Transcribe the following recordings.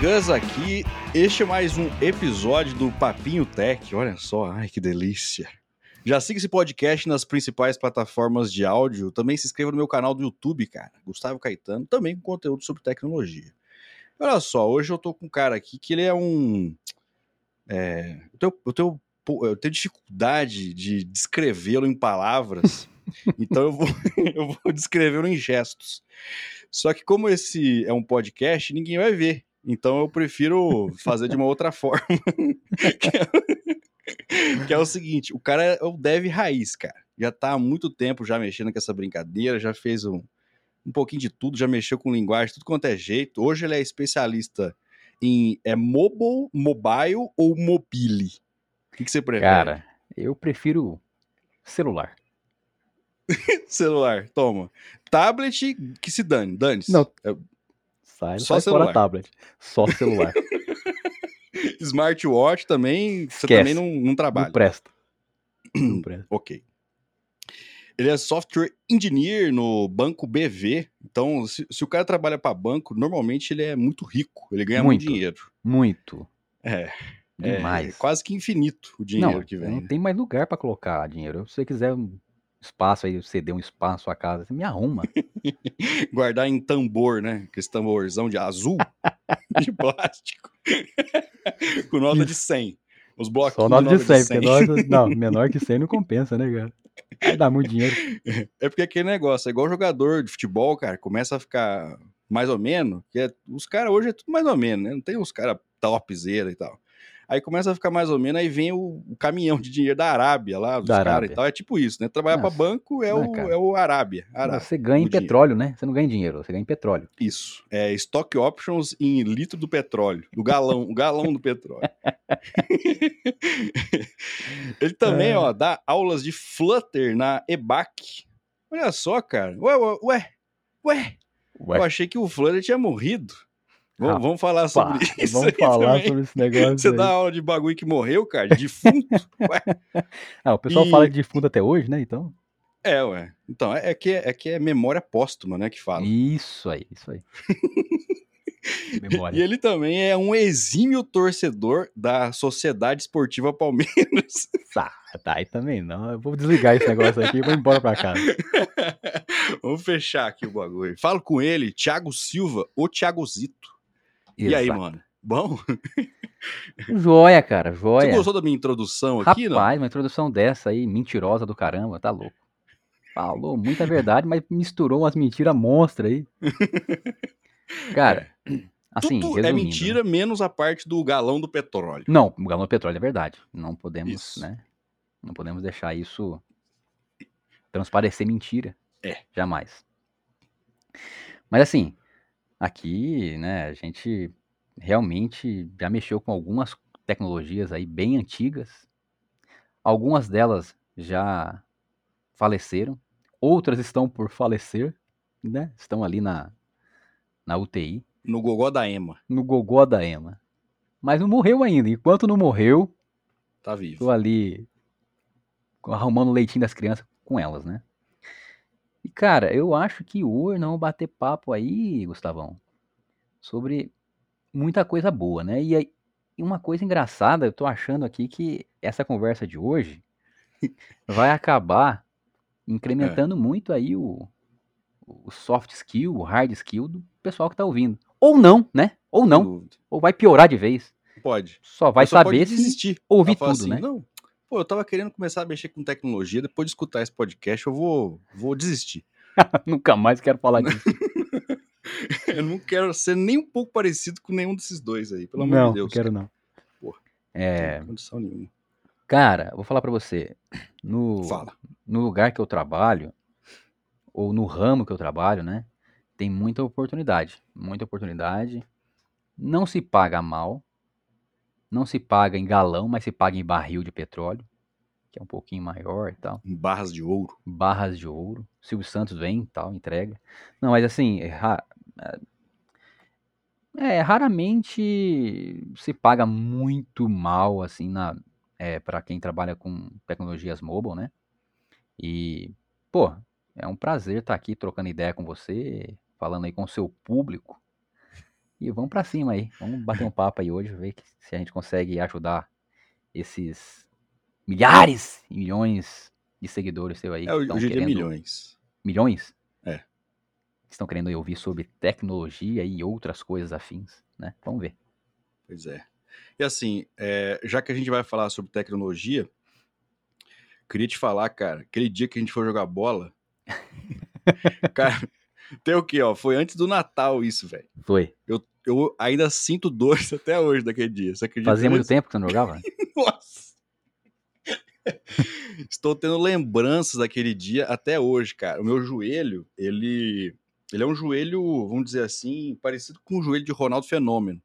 Gus aqui. Este é mais um episódio do Papinho Tech. Olha só, ai que delícia. Já siga esse podcast nas principais plataformas de áudio. Também se inscreva no meu canal do YouTube, cara. Gustavo Caetano, também com conteúdo sobre tecnologia. Olha só, hoje eu tô com um cara aqui que ele é um. É, eu, tenho, eu, tenho, eu tenho dificuldade de descrevê-lo em palavras, então eu vou, eu vou descrevê-lo em gestos. Só que, como esse é um podcast, ninguém vai ver. Então eu prefiro fazer de uma outra forma. que, é, que, é, o seguinte: o cara é o dev raiz, cara. Já tá há muito tempo já mexendo com essa brincadeira, já fez um, um pouquinho de tudo, já mexeu com linguagem, tudo quanto é jeito. Hoje ele é especialista em é mobile, mobile ou mobile? O que, que você prefere? Cara, eu prefiro celular. celular, toma. Tablet, que se dane, dane-se. Não, é, sai, só celular. fora tablet, só celular. Smartwatch também, você também não, não trabalha. Não presta. Não presta. ok. Ele é software engineer no banco BV. Então, se, se o cara trabalha para banco, normalmente ele é muito rico. Ele ganha muito, muito dinheiro. Muito. É. Demais. É quase que infinito o dinheiro não, que vem. Não tem mais lugar para colocar dinheiro. Se você quiser espaço aí, ceder um espaço na sua casa, você me arruma. Guardar em tambor, né? Aquele tamborzão de azul, de plástico. Com nota de 100. Os bloquinhos Só nota de 100, de 100. porque nota, não, menor que 100 não compensa, né, cara? Vai dar muito dinheiro. É porque aquele negócio, é igual jogador de futebol, cara, começa a ficar mais ou menos, que é, os caras hoje é tudo mais ou menos, né? Não tem os caras topzera e tal. Aí começa a ficar mais ou menos, aí vem o, o caminhão de dinheiro da Arábia lá, dos caras e tal. É tipo isso, né? Trabalhar para banco é, o, é o Arábia. Arábia você ganha em petróleo, né? Você não ganha em dinheiro, você ganha em petróleo. Isso. É stock options em litro do petróleo, do galão, o galão do petróleo. Ele também, é. ó, dá aulas de Flutter na EBAC. Olha só, cara. Ué, ué, ué. ué. Eu achei que o Flutter tinha morrido. Vamos, vamos falar sobre isso. Vamos falar também. sobre esse negócio. Você aí. dá aula de bagulho que morreu, cara, de defunto. ah, o pessoal e... fala de defunto até hoje, né? Então. É, ué. Então, é, é, que, é que é memória póstuma, né? Que fala. Isso aí, isso aí. Memória. E ele também é um exímio torcedor da Sociedade Esportiva Palmeiras. Tá, tá aí também não. Eu vou desligar esse negócio aqui e vou embora pra casa. Vamos fechar aqui o bagulho. Falo com ele, Thiago Silva, o Thiago Zito. Exato. E aí, mano? Bom? Joia, cara, joia. Você gostou da minha introdução aqui, Rapaz, não? Rapaz, uma introdução dessa aí, mentirosa do caramba, tá louco. Falou muita verdade, mas misturou umas mentiras monstras aí. Cara, é. assim, Tudo é mentira, menos a parte do galão do petróleo. Não, o galão do petróleo é verdade. Não podemos, isso. né? Não podemos deixar isso transparecer mentira. É. Jamais. Mas assim, Aqui, né, a gente realmente já mexeu com algumas tecnologias aí bem antigas. Algumas delas já faleceram, outras estão por falecer, né? Estão ali na, na UTI. No gogó da Ema. No gogó da Ema. Mas não morreu ainda. Enquanto não morreu, tá vivo. Tô ali arrumando o leitinho das crianças com elas, né? E, cara, eu acho que hoje não bater papo aí, Gustavão, sobre muita coisa boa, né? E, aí, uma coisa engraçada, eu tô achando aqui que essa conversa de hoje vai acabar incrementando é. muito aí o, o soft skill, o hard skill do pessoal que tá ouvindo. Ou não, né? Ou não. Ou vai piorar de vez. Pode. Só vai só saber se desistir. ouvir tudo, assim, né? Não, Pô, eu tava querendo começar a mexer com tecnologia, depois de escutar esse podcast, eu vou, vou desistir. Nunca mais quero falar disso. eu não quero ser nem um pouco parecido com nenhum desses dois aí, pelo amor de Deus. Não, quero não. Porra, é... não condição nenhuma. Cara, vou falar para você. No, Fala. no lugar que eu trabalho, ou no ramo que eu trabalho, né? Tem muita oportunidade. Muita oportunidade. Não se paga mal, não se paga em galão, mas se paga em barril de petróleo, que é um pouquinho maior e tal. Em barras de ouro. Barras de ouro. Silvio Santos vem e tal, entrega. Não, mas assim, é, é, é, raramente se paga muito mal, assim, na, é, para quem trabalha com tecnologias mobile, né? E, pô, é um prazer estar aqui trocando ideia com você, falando aí com o seu público E vamos pra cima aí. Vamos bater um papo aí hoje, ver se a gente consegue ajudar esses milhares e milhões de seguidores seu aí. É, hoje dia querendo- milhões. Milhões? É. Estão querendo ouvir sobre tecnologia e outras coisas afins, né? Vamos ver. Pois é. E assim, é, já que a gente vai falar sobre tecnologia, queria te falar, cara, aquele dia que a gente foi jogar bola. cara, tem o quê, ó? Foi antes do Natal isso, velho. Foi. Eu, eu ainda sinto dores até hoje daquele dia. Você acredita Fazia muito tempo que você não jogava? Nossa! Estou tendo lembranças daquele dia até hoje, cara. O meu joelho, ele, ele é um joelho, vamos dizer assim, parecido com o joelho de Ronaldo Fenômeno.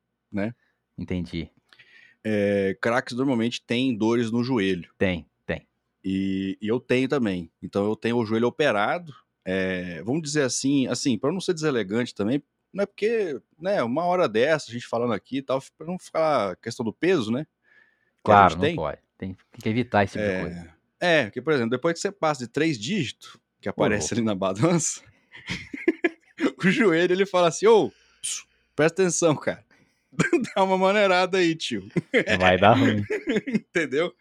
Entendi. É, craques normalmente têm dores no joelho. Tem, tem. E, e eu tenho também. Então eu tenho o joelho operado. É, vamos dizer assim, assim, para não ser deselegante também, não é porque, né, uma hora dessa, a gente falando aqui e tal, para não ficar questão do peso, né? Claro, não tem. pode. Tem, tem que evitar esse tipo de coisa. É, é, porque, por exemplo, depois que você passa de três dígitos, que aparece ali na balança, o joelho ele fala assim: ô, presta atenção, cara. Dá uma maneirada aí, tio. Vai dar ruim. Entendeu?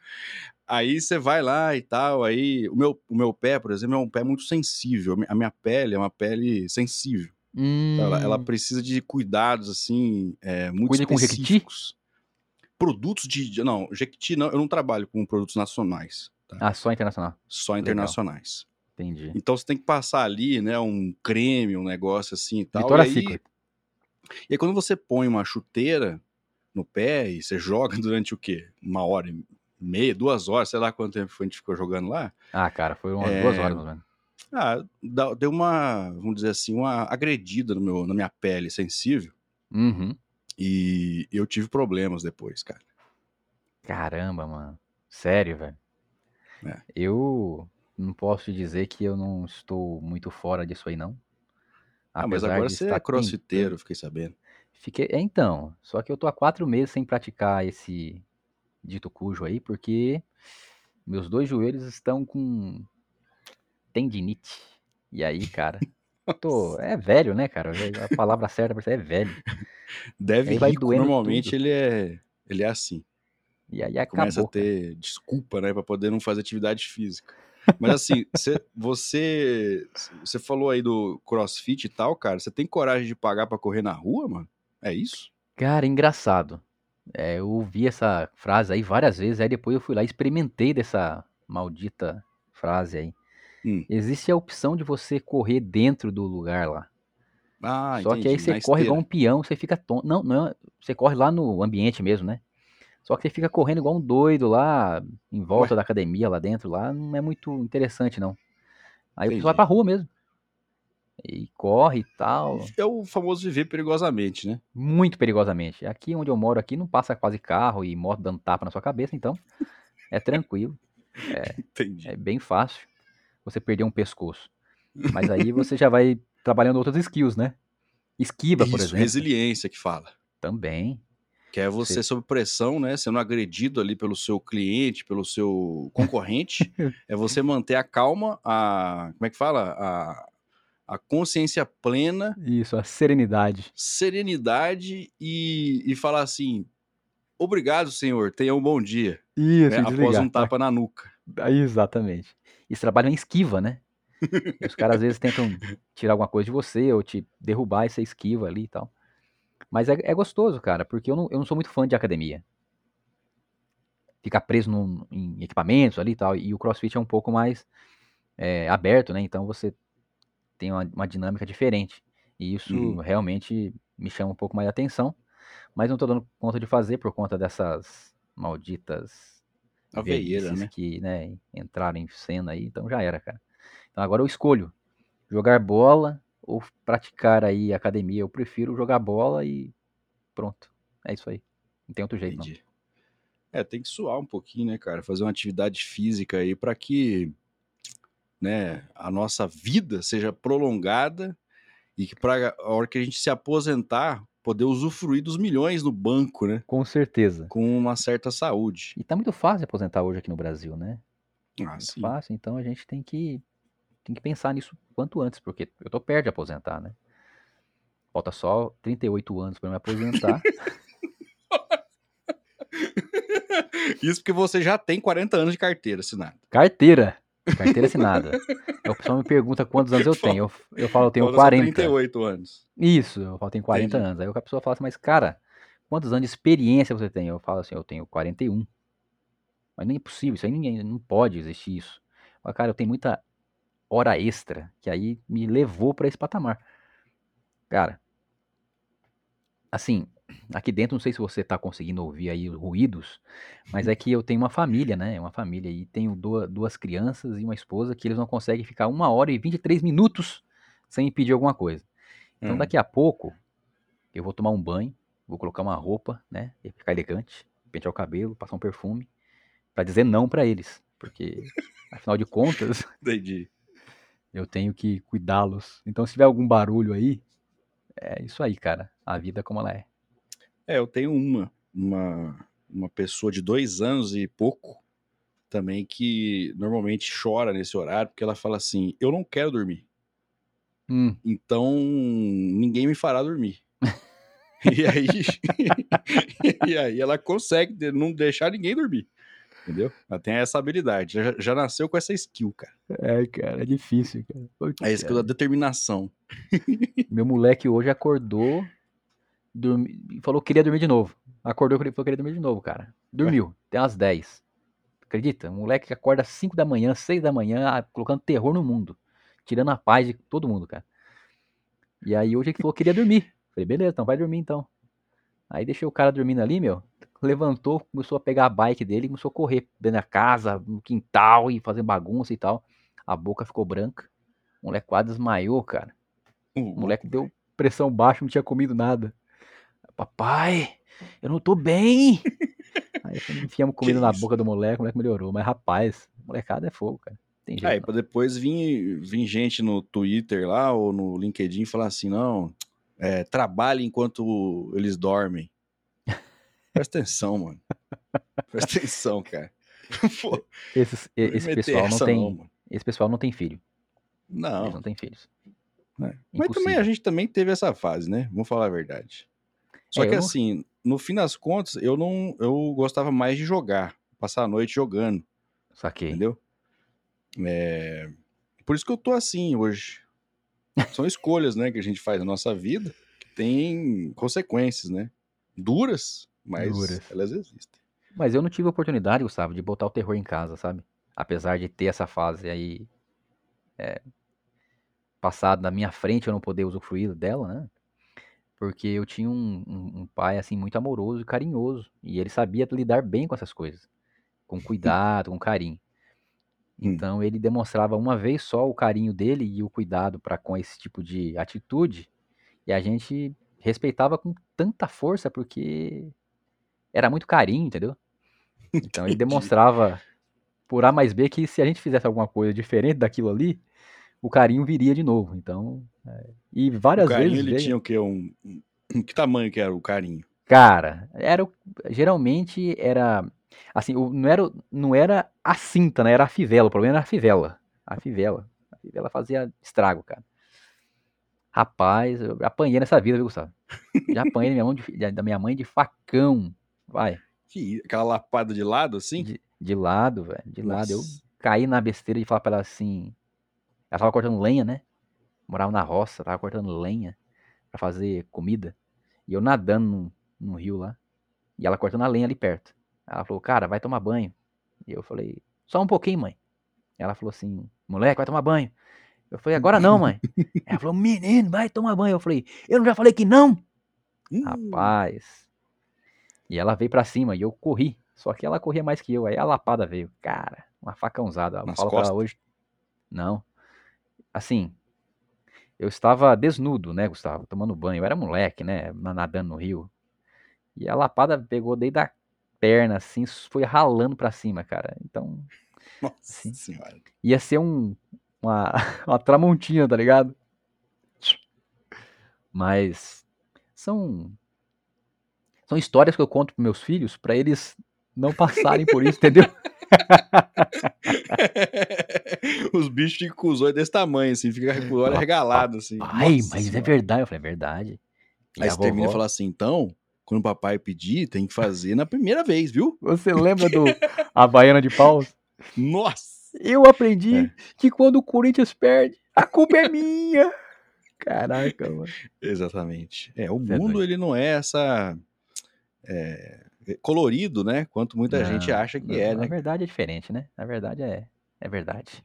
Aí você vai lá e tal, aí o meu, o meu pé, por exemplo, é um pé muito sensível. A minha pele é uma pele sensível. Então, ela, ela Hum, precisa de cuidados, assim, é, muito Cuida com Jequiti? específicos. Produtos de... Não, Jequiti não, eu não trabalho com produtos nacionais, tá? Ah, só internacional. Só internacionais. Entendi. Então você tem que passar ali, né, um creme, um negócio assim e tal. Vitória e, aí, Secret. e aí quando você põe uma chuteira no pé e você joga durante o quê? Uma hora e meia, duas horas, sei lá quanto tempo a gente ficou jogando lá. Ah, cara, foi umas É, duas horas, mais ou menos. Ah, deu uma, vamos dizer assim, uma agredida no meu, na minha pele sensível Uhum. e eu tive problemas depois, cara. Caramba, mano. Sério, velho. É. Eu não posso dizer que eu não estou muito fora disso aí, não. Ah, mas Apesar agora você é crossfiteiro, fiquei sabendo. Fiquei... É, então. Só que eu tô há quatro meses sem praticar esse dito cujo aí, porque meus dois joelhos estão com tendinite. E aí, cara, tô... é velho, né, cara? A palavra certa pra isso é velho. Deve vai rico, normalmente tudo. ele é, ele é assim. E aí começa acabou. a ter desculpa, né, para poder não fazer atividade física. Mas assim, cê- você você falou aí do CrossFit e tal, cara. Você tem coragem de pagar pra correr na rua, mano? É isso? Cara, engraçado. É, eu ouvi essa frase aí várias vezes, aí depois eu fui lá e experimentei dessa maldita frase aí. Hum. Existe a opção de você correr dentro do lugar lá. Ah, Só que aí entendi, você corre igual um peão, você fica tonto. Não, não, é- você corre lá no ambiente mesmo, né? Só que você fica correndo igual um doido lá, em volta Ué. da academia lá dentro, lá não é muito interessante não. Aí o pessoal vai Entendi. pra rua mesmo. E corre e tal. É o famoso viver perigosamente, né? Muito perigosamente. Aqui onde eu moro aqui não passa quase carro e moto dando tapa na sua cabeça, então é tranquilo, Entendi. é bem fácil você perder um pescoço. Mas aí você já vai trabalhando outras skills, né? Esquiva, por Isso, exemplo, resiliência que fala. também. Que é você Você- sob pressão, né? Sendo agredido ali pelo seu cliente, pelo seu concorrente. é você manter a calma, a. Como é que fala? A, a consciência plena, Isso, a serenidade. serenidade e, e falar assim: obrigado, senhor, tenha um bom dia. Isso, né, após um tapa na nuca. Exatamente. Eles trabalham em esquiva, né? Os caras às vezes tentam tirar alguma coisa de você ou te derrubar e você esquiva ali e tal. Mas é, é gostoso, cara, porque eu não, eu não sou muito fã de academia. Ficar preso num- em equipamentos ali e tal. E o crossfit é um pouco mais é, aberto, né? Então você tem uma, uma dinâmica diferente. E isso Uhum. realmente me chama um pouco mais de atenção. Mas não tô dando conta de fazer por conta dessas malditas A veieira, velhices né? que né, entraram em cena aí, então já era, cara. Então agora eu escolho jogar bola ou praticar aí academia. Eu prefiro jogar bola e pronto. É isso aí. Não tem outro jeito, não. Entendi. É, tem que suar um pouquinho, né, cara? Fazer uma atividade física aí para que né, a nossa vida seja prolongada e que para a hora que a gente se aposentar, poder usufruir dos milhões no banco, né? Com certeza. Com uma certa saúde. E tá muito fácil aposentar hoje aqui no Brasil, né? Ah, Muito sim. fácil, então a gente tem que, tem que pensar nisso quanto antes, porque eu tô perto de aposentar, né? Falta só 38 anos pra me aposentar. Isso porque você já tem 40 anos de carteira assinada. Carteira. Carteira assinada. Aí o pessoal me pergunta quantos anos eu tenho. Eu, eu falo, eu tenho só 40. 38 anos. Isso, eu falo, eu tenho 40 Entendi. anos. Aí a pessoa fala assim, mas cara, quantos anos de experiência você tem? Eu falo assim, eu tenho 41. Mas nem é possível, isso aí ninguém, não pode existir isso. Mas, cara, eu tenho muita hora extra que aí me levou pra esse patamar. Cara, assim, aqui dentro, não sei se você tá conseguindo ouvir aí ruídos, mas é que eu tenho uma família, né? Uma família e tenho duas, duas crianças e uma esposa que eles não conseguem ficar uma hora e 23 minutos sem pedir alguma coisa. Então Hum. daqui a pouco eu vou tomar um banho, vou colocar uma roupa, né? E ficar elegante, pentear o cabelo, passar um perfume, pra dizer não pra eles. Porque, afinal de contas, Entendi. eu tenho que cuidá-los. Então se tiver algum barulho aí, é isso aí, cara. A vida como ela é. É, eu tenho uma, uma, uma pessoa de dois anos e pouco também que normalmente chora nesse horário porque ela fala assim: Eu não quero dormir, Hum, então ninguém me fará dormir. e aí, e aí ela consegue não deixar ninguém dormir. Entendeu? Ela tem essa habilidade. Já, já nasceu com essa skill, cara. é, cara, é difícil, cara. Putz, É a skill da determinação. Meu moleque hoje acordou dormi, e falou que queria dormir de novo. Acordou e falou que queria dormir de novo, cara. Dormiu, tem umas 10. Acredita? Um moleque que acorda às 5 da manhã, 6 da manhã, colocando terror no mundo. Tirando a paz de todo mundo, cara. E aí hoje ele falou que queria dormir. Falei, beleza, então vai dormir então. Aí deixei o cara dormindo ali, meu. Levantou, começou a pegar a bike dele e começou a correr dentro da casa, no quintal e fazer bagunça e tal. A boca ficou branca. O moleque quase desmaiou, cara. O moleque deu pressão baixa, não tinha comido nada. Papai, eu não tô bem. Aí enfiamos comida na isso? boca do moleque, o moleque melhorou. Mas rapaz, molecada é fogo, cara. Tem jeito. Aí, não. pra depois vir, vir gente no Twitter lá ou no LinkedIn falar assim, não, é, trabalhe enquanto eles dormem. Presta atenção, mano. Presta atenção, cara. Pô, não esse meter pessoal não tem, mano. esse pessoal não tem filho. Eles Não, não têm filhos. né? mas também a gente também teve essa fase, né? Vamos falar a verdade. Só É, que eu assim, no fim das contas, eu não, eu gostava mais de jogar, passar a noite jogando, Saquei. entendeu? É, Por isso que eu tô assim hoje. São escolhas, né, que a gente faz na nossa vida que tem consequências, né? Duras, mas Duras. elas existem. Mas eu não tive oportunidade, Gustavo, de botar o terror em casa, sabe? Apesar de ter essa fase aí é, passada na minha frente, eu não poder usufruir dela, né? Porque eu tinha um, um- um pai, assim, muito amoroso e carinhoso. E ele sabia lidar bem com essas coisas. Com cuidado, com carinho. Hum. Então ele demonstrava uma vez só o carinho dele e o cuidado para com esse tipo de atitude. E a gente respeitava com tanta força porque era muito carinho, entendeu? Então ele demonstrava por A mais B que se a gente fizesse alguma coisa diferente daquilo ali, o carinho viria de novo. Então, é, e O várias carinho, vezes ele veio. tinha o quê? Um, um- Que tamanho que era o carinho? Cara, era o- geralmente era assim, o- não era o- não era a cinta, né? Era a fivela. O problema era a fivela. A fivela. A fivela fazia estrago, cara. Rapaz, eu apanhei nessa vida, viu, Gustavo? Já apanhei minha, mão de- da minha mãe de facão. Vai, Que, aquela lapada de lado, assim? de, de lado, velho, de lado. Eu Nossa. caí na besteira de falar pra ela assim. Ela tava cortando lenha, né? Morava na roça, tava cortando lenha pra fazer comida. E eu nadando no, no rio lá. E ela cortando a lenha ali perto. Ela falou, cara, vai tomar banho. E eu falei, só um pouquinho, mãe. Ela falou assim, moleque, vai tomar banho. Eu falei, agora não, mãe. Ela falou, menino, vai tomar banho. Eu falei, eu não já falei que não? Rapaz. E ela veio pra cima e eu corri. Só que ela corria mais que eu. Aí a lapada veio. Cara, uma facãozada. Eu Nas falo pra ela hoje. Não. Assim, eu estava desnudo, né, Gustavo? Tomando banho. Eu era moleque, né? na- Nadando no rio. E a lapada pegou desde a perna, assim, foi ralando pra cima, cara. Então, Nossa Sim. senhora. ia ser um, uma, uma tramontina, tá ligado? Mas são são histórias que eu conto pros meus filhos pra eles não passarem por isso, entendeu? Os bichos ficam com os olhos desse tamanho, assim, fica com o olho regalado, assim. Ai, Nossa mas é Senhora. verdade. Eu falei, é verdade. E Aí a você termina e fala assim, então, quando o papai pedir, tem que fazer na primeira vez, viu? Você lembra do Havaiana de Paus? Nossa! Eu aprendi É. que quando o Corinthians perde, a culpa é minha. Caraca, mano. Exatamente. É, o é mundo, ele não é essa... é, colorido, né? Quanto muita gente Não, acha que não, é, Na né? verdade é diferente, né? Na verdade é, é verdade.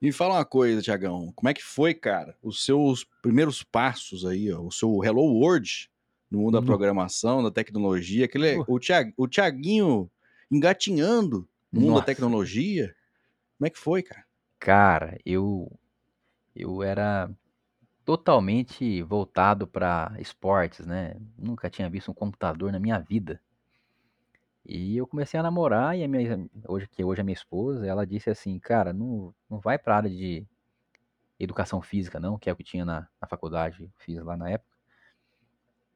E fala uma coisa, Tiagão. Como é que foi, cara, os seus primeiros passos aí, ó, o seu Hello World no mundo da Nu. programação, da tecnologia, aquele, Uh. o, Tiag, o Tiaguinho engatinhando no mundo da tecnologia. Como é que foi, cara? Cara, eu eu era totalmente voltado para esportes, né? Nunca tinha visto um computador na minha vida. E eu comecei a namorar e a minha, hoje que hoje é minha esposa, ela disse assim, cara, não, não vai para área de educação física não, que é o que tinha na, na faculdade, fiz lá na época.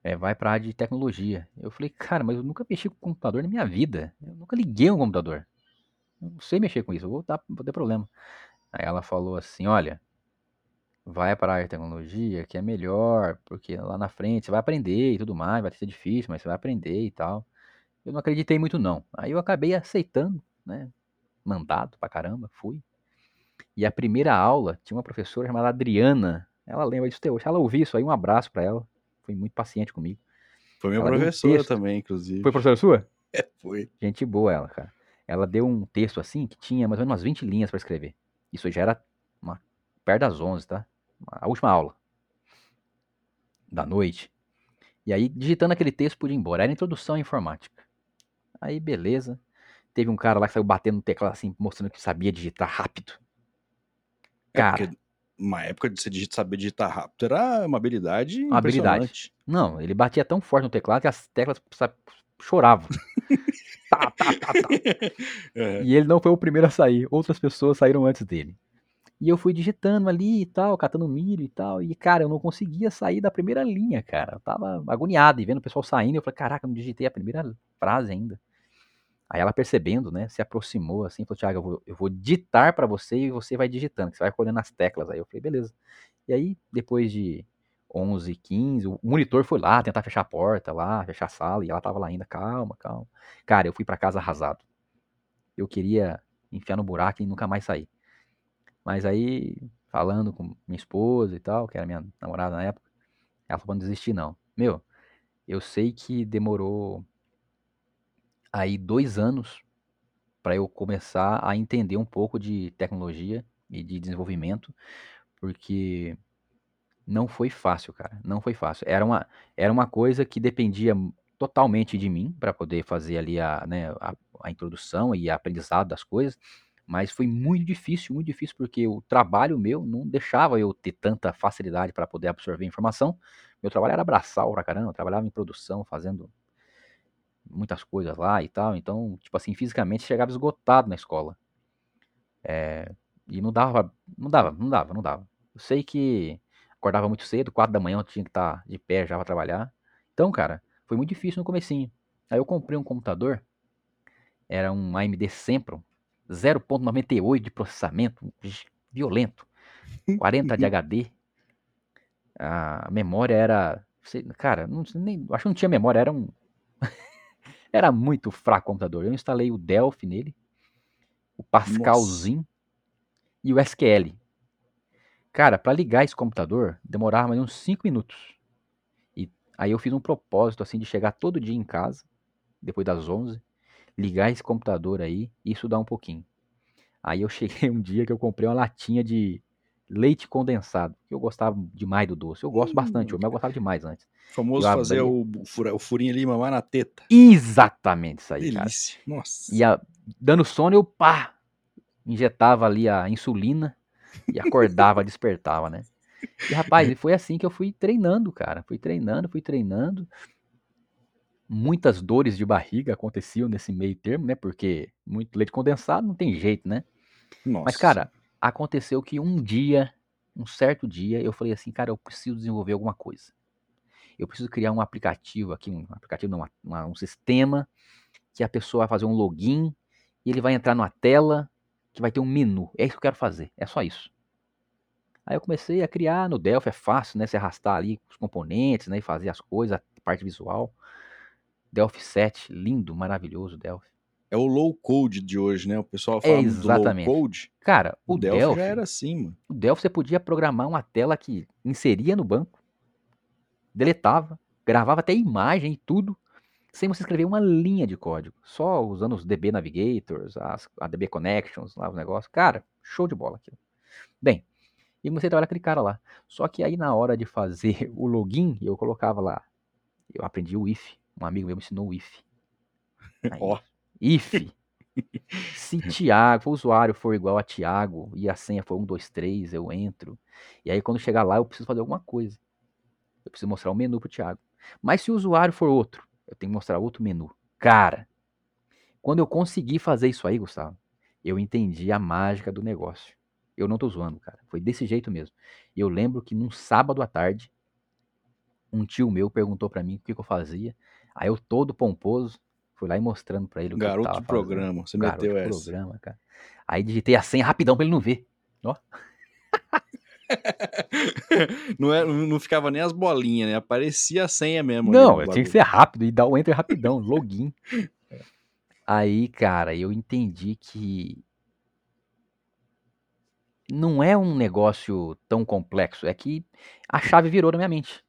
É, vai para área de tecnologia. Eu falei, cara, mas eu nunca mexi com computador na minha vida. Eu nunca liguei um computador. Não sei mexer com isso, vou, dar, vou ter problema. Aí ela falou assim, olha, vai para a área de tecnologia, que é melhor, porque lá na frente você vai aprender e tudo mais, vai ser difícil, mas você vai aprender e tal. Eu não acreditei muito não. Aí eu acabei aceitando, né? Mandado pra caramba, fui. E a primeira aula tinha uma professora chamada Adriana. Ela lembra disso até hoje. Ela ouviu isso aí, um abraço pra ela. Foi muito paciente comigo. Foi minha Ela um professora texto. também, inclusive. Foi professora sua? Foi. Gente boa ela, cara. Ela deu um texto assim que tinha mais ou menos umas 20 linhas pra escrever. Isso já era uma- perto das 11, tá? A última aula da noite. E aí, digitando aquele texto, pude ir embora. Era introdução à informática. Aí, beleza. Teve um cara lá que saiu batendo no teclado assim, mostrando que sabia digitar rápido. É, Cara, porque uma época de você saber digitar rápido era uma habilidade Uma habilidade. não, ele batia tão forte no teclado que as teclas sa- choravam. tá, tá, tá, tá. É. E ele não foi o primeiro a sair, outras pessoas saíram antes dele. E eu fui digitando ali e tal, catando milho e tal. E, cara, eu não conseguia sair da primeira linha, cara. Eu tava agoniado e vendo o pessoal saindo. Eu falei, caraca, eu não digitei a primeira frase ainda. Aí ela percebendo, né, se aproximou assim, falou, Thiago, eu vou, eu vou ditar pra você e você vai digitando, que você vai colhendo as teclas. Aí eu falei, beleza. E aí, depois de 11, 15, o monitor foi lá tentar fechar a porta lá, fechar a sala, e ela tava lá ainda, calma, calma. Cara, eu fui pra casa arrasado. Eu queria enfiar no buraco e nunca mais sair. Mas aí, falando com minha esposa e tal, que era minha namorada na época, ela falou pra não desistir não. Meu, eu sei que demorou aí dois anos para eu começar a entender um pouco de tecnologia e de desenvolvimento, porque não foi fácil, cara. Não foi fácil. Era uma, era uma coisa que dependia totalmente de mim para poder fazer ali a, né, a, a introdução e a aprendizado das coisas. Mas foi muito difícil, muito difícil, porque o trabalho meu não deixava eu ter tanta facilidade para poder absorver informação. Meu trabalho era braçal pra caramba, eu trabalhava em produção, fazendo muitas coisas lá e tal. Então, tipo assim, fisicamente chegava esgotado na escola. É, e não dava, não dava, não dava, não dava. Eu sei que acordava muito cedo, quatro da manhã eu tinha que estar de pé já pra trabalhar. Então, cara, foi muito difícil no comecinho. Aí eu comprei um computador, era um AMD Sempron, 0.98 de processamento, violento, 40 de HD. A memória era, cara, não, nem, acho que não tinha memória, era um era muito fraco o computador. Eu instalei o Delphi nele, o Pascalzinho e o SQL. Cara, para ligar esse computador demorava mais uns 5 minutos. E aí eu fiz um propósito assim de chegar todo dia em casa, depois das 11, ligar esse computador aí e estudar um pouquinho. Aí eu cheguei um dia que eu comprei uma latinha de leite condensado, que eu gostava demais do doce. Eu gosto Hum. bastante, mas eu gostava demais antes. Famoso Eu fazer o, o furinho ali e mamar na teta. Exatamente isso aí, cara. Delícia. Nossa. E a- dando sono, eu pá, injetava ali a insulina e acordava, despertava, né? E rapaz, e foi assim que eu fui treinando, cara. Fui treinando, fui treinando. Muitas dores de barriga aconteciam nesse meio termo, né? Porque muito leite condensado não tem jeito, né? Nossa. Mas, cara, aconteceu que um dia, um certo dia, eu falei assim, cara, eu preciso desenvolver alguma coisa. Eu preciso criar um aplicativo aqui, um aplicativo, não, uma- um sistema que a pessoa vai fazer um login e ele vai entrar numa tela que vai ter um menu. É isso que eu quero fazer. É só isso. Aí eu comecei a criar no Delphi, é fácil, né? Se arrastar ali os componentes, né? E fazer as coisas, a parte visual. Delphi 7, lindo, maravilhoso Delphi. É o low code de hoje, né? O pessoal É, fala do exatamente. low code. Cara, o, O Delphi, Delphi, já era assim, mano. o Delphi você podia programar uma tela que inseria no banco, deletava, gravava até imagem e tudo, sem você escrever uma linha de código. Só usando os DB Navigators, as, a DB Connections, lá os negócios. Cara, show de bola aquilo. Bem, e comecei a trabalhar com aquele cara lá. Só que aí na hora de fazer o login, eu colocava lá. Eu aprendi o if. Um amigo meu me ensinou o if. Ó. if. Se Tiago, o usuário for igual a Tiago e a senha for 1, 2, 3, eu entro. E aí quando chegar lá eu preciso fazer alguma coisa. Eu preciso mostrar o menu pro Thiago. Mas se o usuário for outro, eu tenho que mostrar outro menu. Cara, quando eu consegui fazer isso aí, Gustavo, eu entendi a mágica do negócio. Eu não tô zoando, cara. Foi desse jeito mesmo. E eu lembro que num sábado à tarde, um tio meu perguntou pra mim o que, que eu fazia. Aí eu todo pomposo, fui lá e mostrando pra ele o que eu Garoto de programa. Você Garoto meteu de essa. programa, cara. Aí digitei a senha rapidão pra ele não ver. não, é, não ficava nem as bolinhas, né? Aparecia a senha mesmo. Não, tinha que ser rápido e dar o enter rapidão, login. Aí, cara, eu entendi que não é um negócio tão complexo, é que a chave virou na minha mente.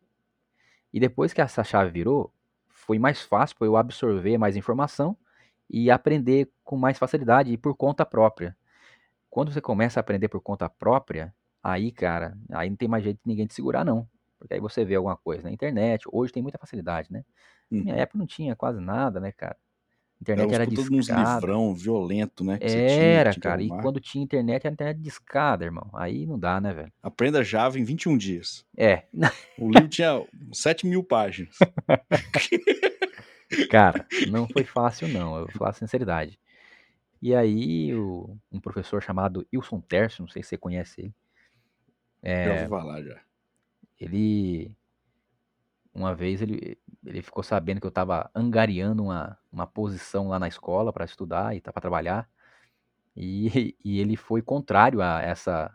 E depois que essa chave virou, foi mais fácil para eu absorver mais informação e aprender com mais facilidade e por conta própria. Quando você começa a aprender por conta própria, aí, cara, aí não tem mais jeito de ninguém te segurar, não. Porque aí você vê alguma coisa na internet, hoje tem muita facilidade, né? Na minha Uhum. época não tinha quase nada, né, cara? Era, internet uns, era uns discada. livrão violento, né? Era, tinha cara, e quando tinha internet, era internet discada, irmão. Aí não dá, né, velho? Aprenda Java em 21 dias. É, O livro tinha 7 mil páginas. cara, não foi fácil, não. Eu vou falar a sinceridade. E aí, o- um professor chamado Wilson Tercio, não sei se você conhece ele, Já é, ouvi falar já. ele. Uma vez ele, ele ficou sabendo que eu tava angariando uma, uma posição lá na escola para estudar e para trabalhar. E, e ele foi contrário a essa,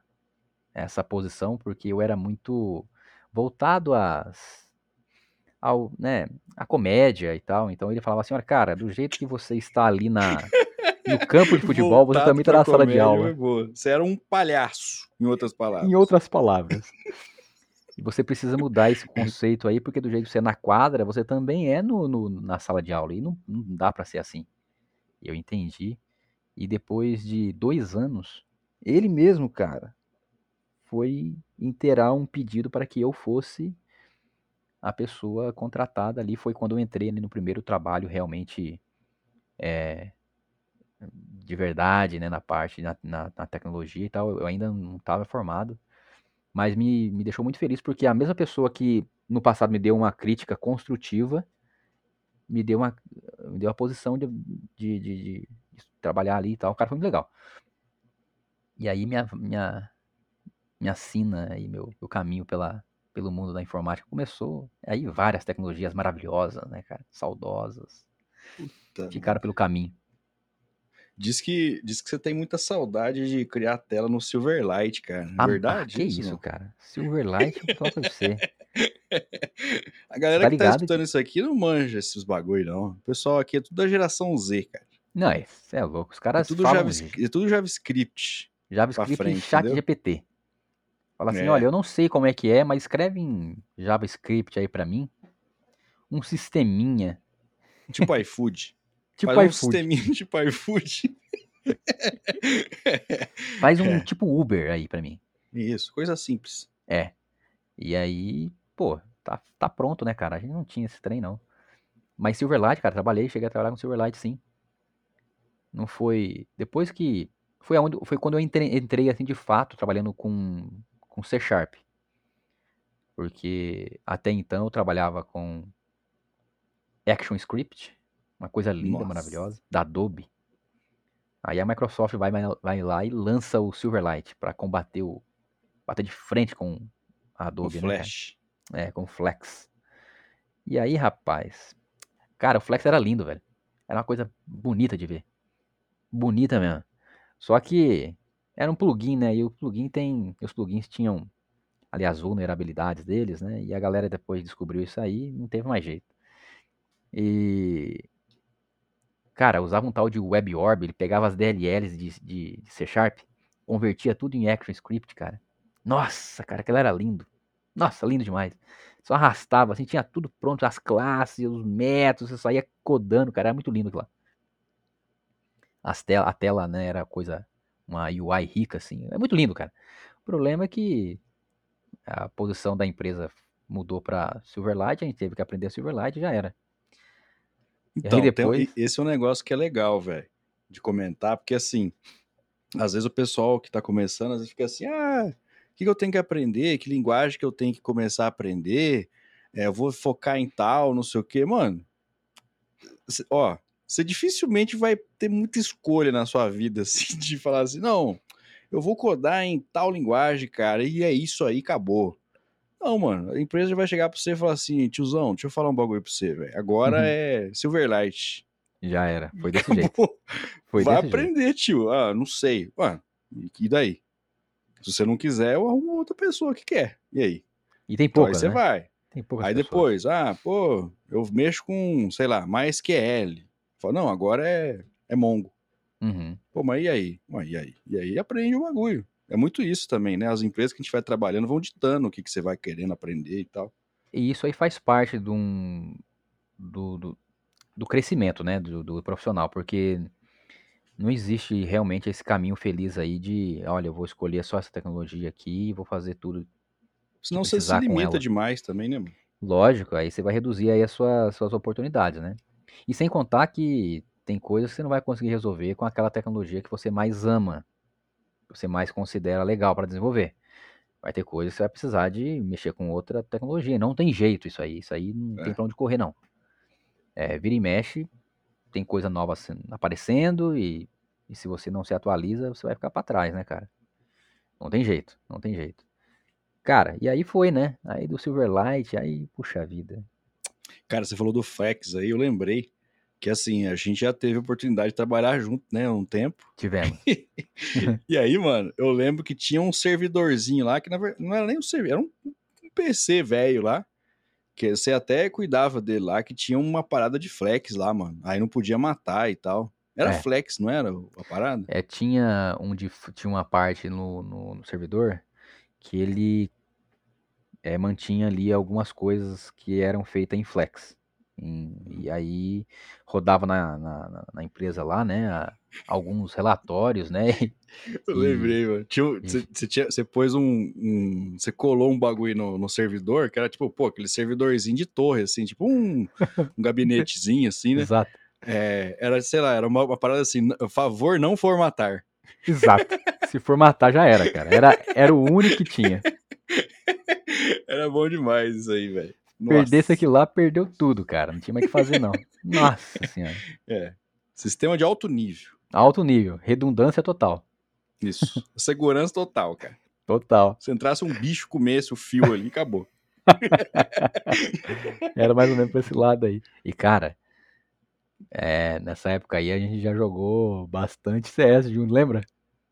essa posição, porque eu era muito voltado às, ao, né, à comédia e tal. Então ele falava assim: olha, cara, do jeito que você está ali na, no campo de futebol, você Voltado também está na sala de aula. é. Você era um palhaço, em outras palavras. Em outras palavras. E você precisa mudar esse conceito aí, porque do jeito que você é na quadra, você também é no, no- na sala de aula. E não, não dá pra ser assim. Eu entendi. E depois de dois anos, ele mesmo, cara, foi inteirar um pedido para que eu fosse a pessoa contratada ali. Foi quando eu entrei ali no primeiro trabalho realmente é, de verdade, né, na parte, na, na, na tecnologia e tal. Eu ainda não estava formado, mas me, me deixou muito feliz porque a mesma pessoa que no passado me deu uma crítica construtiva me deu uma, me deu a posição de, de, de, de- trabalhar ali e tal. O cara foi muito legal. E aí minha, minha, minha sina e meu, meu caminho pela, pelo mundo da informática começou. Aí várias tecnologias maravilhosas, né, cara? Saudosas. Tá. Ficaram pelo caminho. Diz que, diz que você tem muita saudade de criar tela no Silverlight, cara. É Ah, verdade? que isso, não? cara? Silverlight, eu falo pra você. A galera Tá que tá escutando isso aqui não manja esses bagulho, não. O pessoal aqui é tudo da geração Z, cara. Não, é, é louco. Os É caras tudo, falam JavaScript, é tudo JavaScript. JavaScript frente, e chat entendeu? GPT. Fala assim, É. olha, eu não sei como é que é, mas escreve em JavaScript aí pra mim um sisteminha, Tipo iFood. tipo Faz um iFood. sisteminha tipo iFood. Faz um É. tipo Uber aí pra mim. Isso, coisa simples. É. E aí, pô, tá, tá pronto, né, cara? A gente não tinha esse trem, não. Mas Silverlight, cara, trabalhei, cheguei a trabalhar com Silverlight, sim. Não foi. Depois que. Foi, aonde, foi quando eu entrei, entrei, assim, de fato, trabalhando com, com C Sharp. Porque até então eu trabalhava com ActionScript, uma coisa linda, Nossa. maravilhosa, da Adobe. Aí a Microsoft vai, vai lá e lança o Silverlight para combater o. bater de frente com a O Adobe, né? cara? Flash. É, com o Flex. E aí, rapaz. Cara, o Flex era lindo, velho. Era uma coisa bonita de ver. Bonita mesmo. Só que era um plugin, né? E o plugin tem. Os plugins tinham ali as vulnerabilidades deles, né? E a galera depois descobriu isso aí não teve mais jeito. E. Cara, usava um tal de WebOrb, ele pegava as DLLs de, de, de C Sharp, convertia tudo em ActionScript, cara. Nossa, cara, aquilo era lindo. Nossa, lindo demais. Só arrastava, assim, tinha tudo pronto, as classes, os métodos, você saía codando, cara, era muito lindo aquilo lá. As tela, a tela, né, era coisa, uma UI rica, assim. É muito lindo, cara. O problema é que a posição da empresa mudou para Silverlight, a gente teve que aprender Silverlight e já era. Então, depois... tem, esse é um negócio que é legal, velho, de comentar, porque assim, às vezes o pessoal que tá começando, às vezes fica assim, ah, o que, que eu tenho que aprender? Que linguagem que eu tenho que começar a aprender? É, eu vou focar em tal, não sei o quê. Mano, ó, você dificilmente vai ter muita escolha na sua vida, assim, de falar assim, não, eu vou codar em tal linguagem, cara, e é isso aí, acabou. Não, mano, a empresa vai chegar pra você e falar assim, tiozão, deixa eu falar um bagulho pra você, velho. Agora uhum. é Silverlight. Já era, foi desse Acabou. jeito. Foi vai aprender, jeito. tio. Ah, não sei. Ué, e daí? Se você não quiser, eu arrumo outra pessoa que quer. E aí? E tem poucas, então, aí você né? vai. Tem poucas aí pessoas. depois, ah, pô, eu mexo com, sei lá, mais QL. Fala, não, agora é, é Mongo. Uhum. Pô, mas e aí? Mas e aí? E aí aprende o bagulho. É muito isso também, né? As empresas que a gente vai trabalhando vão ditando o que, que você vai querendo aprender e tal. E isso aí faz parte de um, do, do, do crescimento, né? Do, do profissional, porque não existe realmente esse caminho feliz aí de, olha, eu vou escolher só essa tecnologia aqui e vou fazer tudo. Senão você se limita demais também, né? Mano? Lógico, aí você vai reduzir aí as suas, suas oportunidades, né? E sem contar que tem coisas que você não vai conseguir resolver com aquela tecnologia que você mais ama, você mais considera legal para desenvolver. Vai ter coisas que você vai precisar de mexer com outra tecnologia. Não tem jeito isso aí. Isso aí não é. tem para onde correr, não. É, vira e mexe, tem coisa nova aparecendo e, e se você não se atualiza, você vai ficar para trás, né, cara? Não tem jeito, não tem jeito. Cara, e aí foi, né? Aí do Silverlight, aí, puxa vida. Cara, você falou do Flex aí, eu lembrei que assim, a gente já teve a oportunidade de trabalhar junto, né, um tempo. Tivemos. e aí, mano, eu lembro que tinha um servidorzinho lá, que na verdade não era nem um servidor, era um, um PC velho lá, que você até cuidava dele lá, que tinha uma parada de flex lá, mano. Aí não podia matar e tal. Era é. flex, não era a parada? É, tinha, um de, tinha uma parte no, no, no servidor que ele é, mantinha ali algumas coisas que eram feitas em flex. E aí rodava na, na, na empresa lá, né? Alguns relatórios, né? Eu e, lembrei, mano. Você pôs um, um. Você colou um bagulho no, no, servidor, que era tipo, pô, aquele servidorzinho de torre, assim, tipo um, um gabinetezinho, assim, né? Exato. É, era, sei lá, era uma, uma parada assim, favor não formatar. Exato. Se formatar já era, cara. Era, era o único que tinha. Era bom demais isso aí, velho. Perdesse aquilo lá, perdeu tudo, cara. Não tinha mais o que fazer, não. Nossa senhora. É. Sistema de alto nível. Alto nível. Redundância total. Isso. Segurança total, cara. Total. Se entrasse um bicho, comesse o fio ali, acabou. Era mais ou menos pra esse lado aí. E, cara, é, nessa época aí a gente já jogou bastante CS junto, lembra?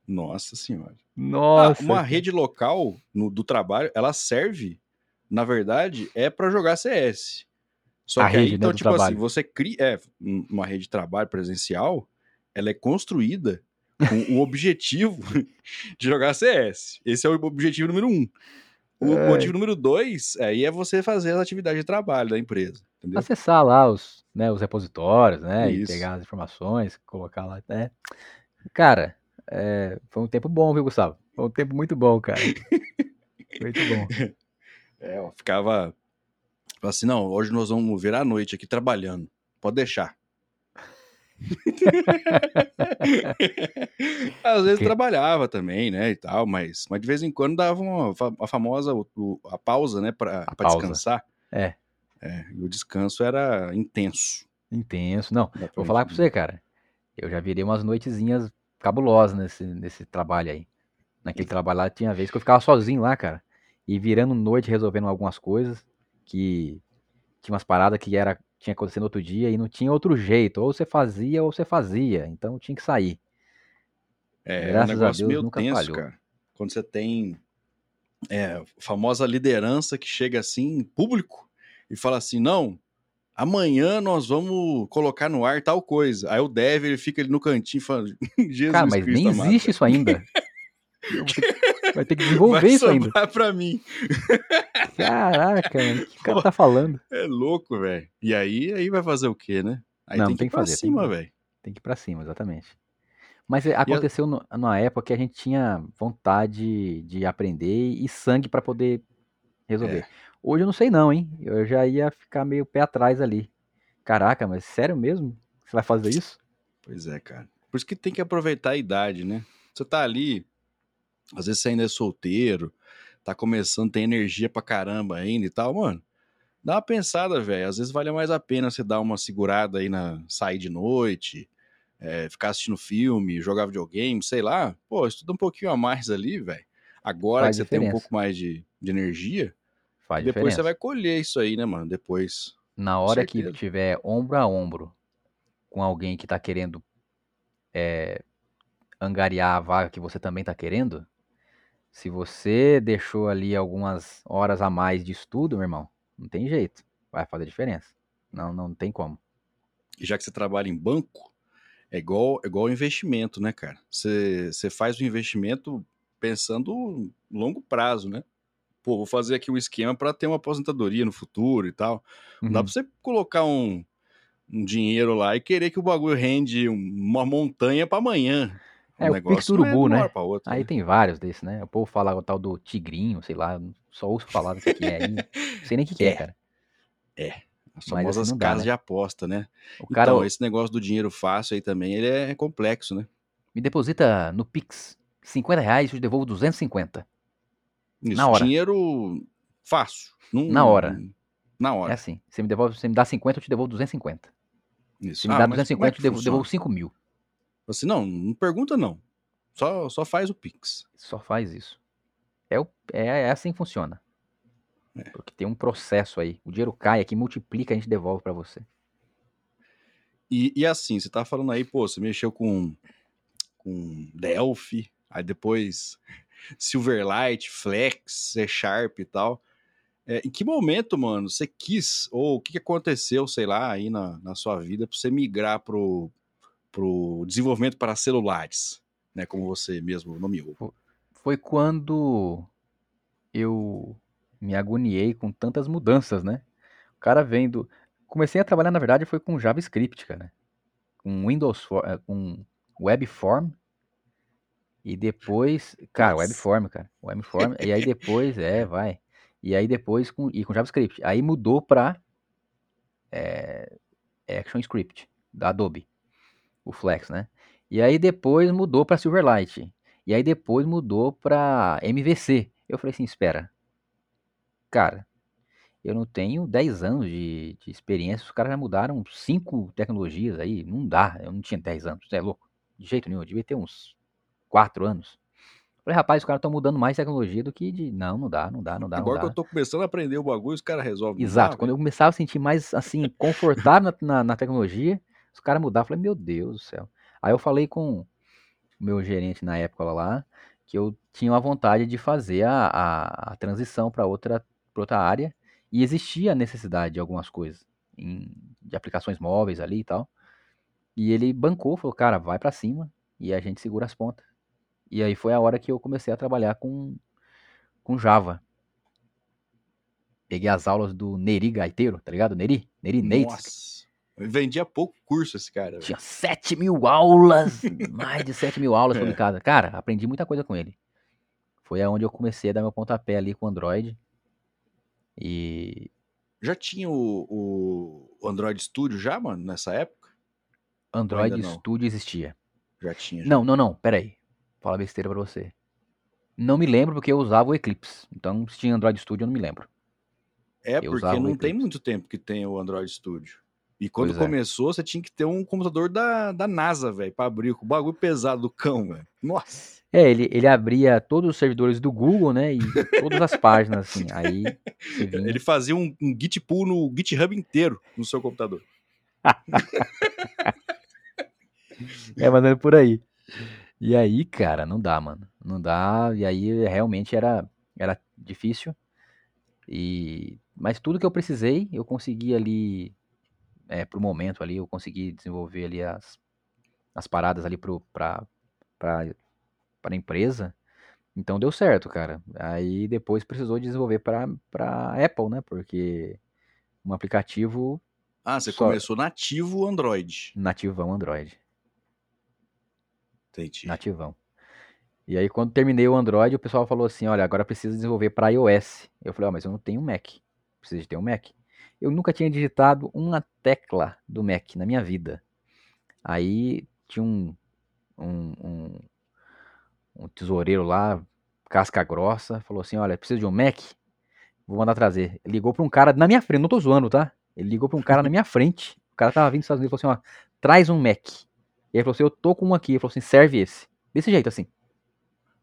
Nossa senhora. Nossa. Ah, uma rede local no, do trabalho, ela serve na verdade, é para jogar CS. Só a que aí, então, tipo assim, trabalho. assim, você cria. É, uma rede de trabalho presencial, ela é construída com o objetivo de jogar CS. Esse é o objetivo número um. O é. motivo número dois aí é você fazer as atividades de trabalho da empresa. Entendeu? Acessar lá os, né, os repositórios, né? Isso. E pegar as informações, colocar lá. Né? Cara, é, foi um tempo bom, viu, Gustavo? Foi um tempo muito bom, cara. muito bom. É, eu ficava assim, não, hoje nós vamos virar a noite aqui trabalhando. Pode deixar. Às vezes que... trabalhava também, né, e tal, mas, mas de vez em quando dava uma, a famosa a pausa, né, para descansar. É. é. E o descanso era intenso. Intenso. Não, vou falar para você, cara. Eu já virei umas noitezinhas cabulosas nesse, nesse trabalho aí. Naquele trabalho lá tinha vez que eu ficava sozinho lá, cara e virando noite resolvendo algumas coisas que tinha umas paradas que era tinha acontecido outro dia e não tinha outro jeito, ou você fazia ou você fazia, então tinha que sair. É, é um Graças a negócio Deus meio nunca tenso, falhou. cara. Quando você tem é, famosa liderança que chega assim em público e fala assim: não, amanhã nós vamos colocar no ar tal coisa. Aí o Dev ele fica ali no cantinho falando: Jesus Cara, mas Cristo nem amado, existe isso ainda. Vai ter que desenvolver Vai isso ainda. sobrar pra mim. Caraca, mano, o que o cara tá falando? É louco, velho. E aí, aí vai fazer o quê, né? Aí Não, tem que tem ir que pra fazer, cima, velho. Tem que ir pra cima, exatamente. Mas é, aconteceu no- numa época que a gente tinha vontade de aprender e sangue pra poder resolver. É. Hoje eu não sei não, hein? Eu já ia ficar meio pé atrás ali. Caraca, mas sério mesmo? Você vai fazer isso? Pois é, cara. Por isso que tem que aproveitar a idade, né? Você tá ali, às vezes você ainda é solteiro, tá começando, tem energia pra caramba ainda e tal, mano. Dá uma pensada, velho. Às vezes vale mais a pena você dar uma segurada aí na sair de noite, é, ficar assistindo filme, jogar videogame, sei lá. Pô, estuda um pouquinho a mais ali, velho. Agora Faz que você tem um diferença. pouco mais de, de energia, Faz depois diferença. você vai colher isso aí, né, mano? Depois. Na hora que tiver ombro a ombro com alguém que tá querendo é, angariar a vaga que você também tá querendo, se você deixou ali algumas horas a mais de estudo, meu irmão, não tem jeito. Vai fazer diferença. Não, não tem como. E já que você trabalha em banco, é igual, é igual investimento, né, cara? Você, você faz o investimento pensando longo prazo, né? Pô, vou fazer aqui um esquema para ter uma aposentadoria no futuro e tal. Não dá Uhum. pra você colocar um, um dinheiro lá e querer que o bagulho rende um- uma montanha para amanhã. É, o Pix é Urubu, uma né? outra, Aí né? tem vários desses, né? O povo fala o tal do tigrinho, sei lá, só ouço falar do que é aí. Não sei nem o que, que é, É. cara. As Mas famosas assim dá, casas né? de aposta, né? O cara Então, esse negócio do dinheiro fácil aí também, ele é complexo, né? me deposita no Pix 50 reais, eu te devolvo 250. Isso, Na hora. dinheiro fácil. Não- Na hora. Na É hora. assim. Você me, devolve, você me dá 50, eu te devolvo 250. Isso. Se me Ah, dá é 250, eu te devolvo, devolvo 5 mil. Assim, não, não pergunta não. Só, só faz o Pix. Só faz isso. É, o- é, é assim que funciona. É. Porque tem um processo aí. O dinheiro cai aqui, multiplica, a gente devolve pra você. E, e assim, você tá falando aí, pô, você mexeu com, com Delphi, aí depois Silverlight, Flex, C Sharp e tal. É, em que momento, mano, você quis, ou o que, que aconteceu, sei lá, aí na, na sua vida, pra você migrar pro, pro desenvolvimento para celulares, né? Como você mesmo nomeou. Foi quando eu me agoniei com tantas mudanças, né? O cara vendo. Comecei a trabalhar, na verdade, foi com JavaScript, cara. Com Windows, eh, com Webform. E depois, cara, Nossa. Webform, cara. Webform. e aí depois, é, vai. E aí depois com, e com JavaScript. Aí mudou pra é, ActionScript, da Adobe. O Flex, né? E aí depois mudou pra Silverlight. E aí depois mudou pra MVC. Eu falei assim, espera. Cara, eu não tenho 10 anos de, de experiência, os caras já mudaram cinco tecnologias aí, não dá, eu não tinha 10 anos, você é louco, de jeito nenhum, eu devia ter uns 4 anos. Falei, rapaz, os caras estão mudando mais tecnologia do que de. Não, não dá, não dá, não dá, não Agora que dá. eu tô começando a aprender o bagulho, os caras resolvem. Exato, quando eu começava a sentir mais assim, confortável na, na, na tecnologia, os caras mudaram. Eu falei, meu Deus do céu. Aí eu falei com o meu gerente na época lá, que eu tinha uma vontade de fazer a, a, a transição para outra, pra outra área, e existia a necessidade de algumas coisas, em- de aplicações móveis ali e tal. E ele bancou, falou, cara, vai para cima, e a gente segura as pontas. E aí foi a hora que eu comecei a trabalhar com, com Java. Peguei as aulas do Neri Gaiteiro, tá ligado? Neri? Neri Nates. Vendia pouco curso esse cara. Tinha 7 mil aulas, mais de 7 mil aulas É. publicadas. Cara, aprendi muita coisa com ele. Foi aonde eu comecei a dar meu pontapé ali com o Android. E Já tinha o, o Android Studio já, mano, nessa época? Android? Studio existia. Já tinha. já. Não, não, não, pera aí. Fala besteira pra você. Não me lembro porque eu usava o Eclipse. Então, se tinha Android Studio, eu não me lembro. É eu porque não tem muito tempo que tem o Android Studio. E quando Pois é. começou, você tinha que ter um computador da, da NASA, velho, pra abrir o bagulho pesado do cão, velho. Nossa. É, ele, ele abria todos os servidores do Google, né? E todas as páginas, assim. Aí. Ele fazia um, um Git pull no GitHub inteiro no seu computador. É, mas é por aí. E aí, cara, não dá, mano. Não dá. E aí realmente era, era difícil. E mas tudo que eu precisei, eu consegui ali é, pro momento ali, eu consegui desenvolver ali as, as paradas ali pro para para para empresa. Então deu certo, cara. Aí depois precisou desenvolver para para Apple, né? Porque um aplicativo Ah, você Só- começou nativo Android. nativão Android. Entendi. Nativão. E aí, quando terminei o Android, o pessoal falou assim: olha, agora precisa desenvolver para iOS. Eu falei: ó, mas eu não tenho Mac. Preciso de ter um Mac. Eu nunca tinha digitado uma tecla do Mac na minha vida. Aí tinha um, um, um, um tesoureiro lá, casca grossa, falou assim: olha, preciso de um Mac? Vou mandar trazer. Ele ligou para um cara na minha frente, não tô zoando, tá? Ele ligou para um cara na minha frente. O cara tava vindo dos Estados Unidos e falou assim: ó, traz um Mac. E ele falou assim: eu tô com um aqui. Ele falou assim: serve esse. Desse jeito assim.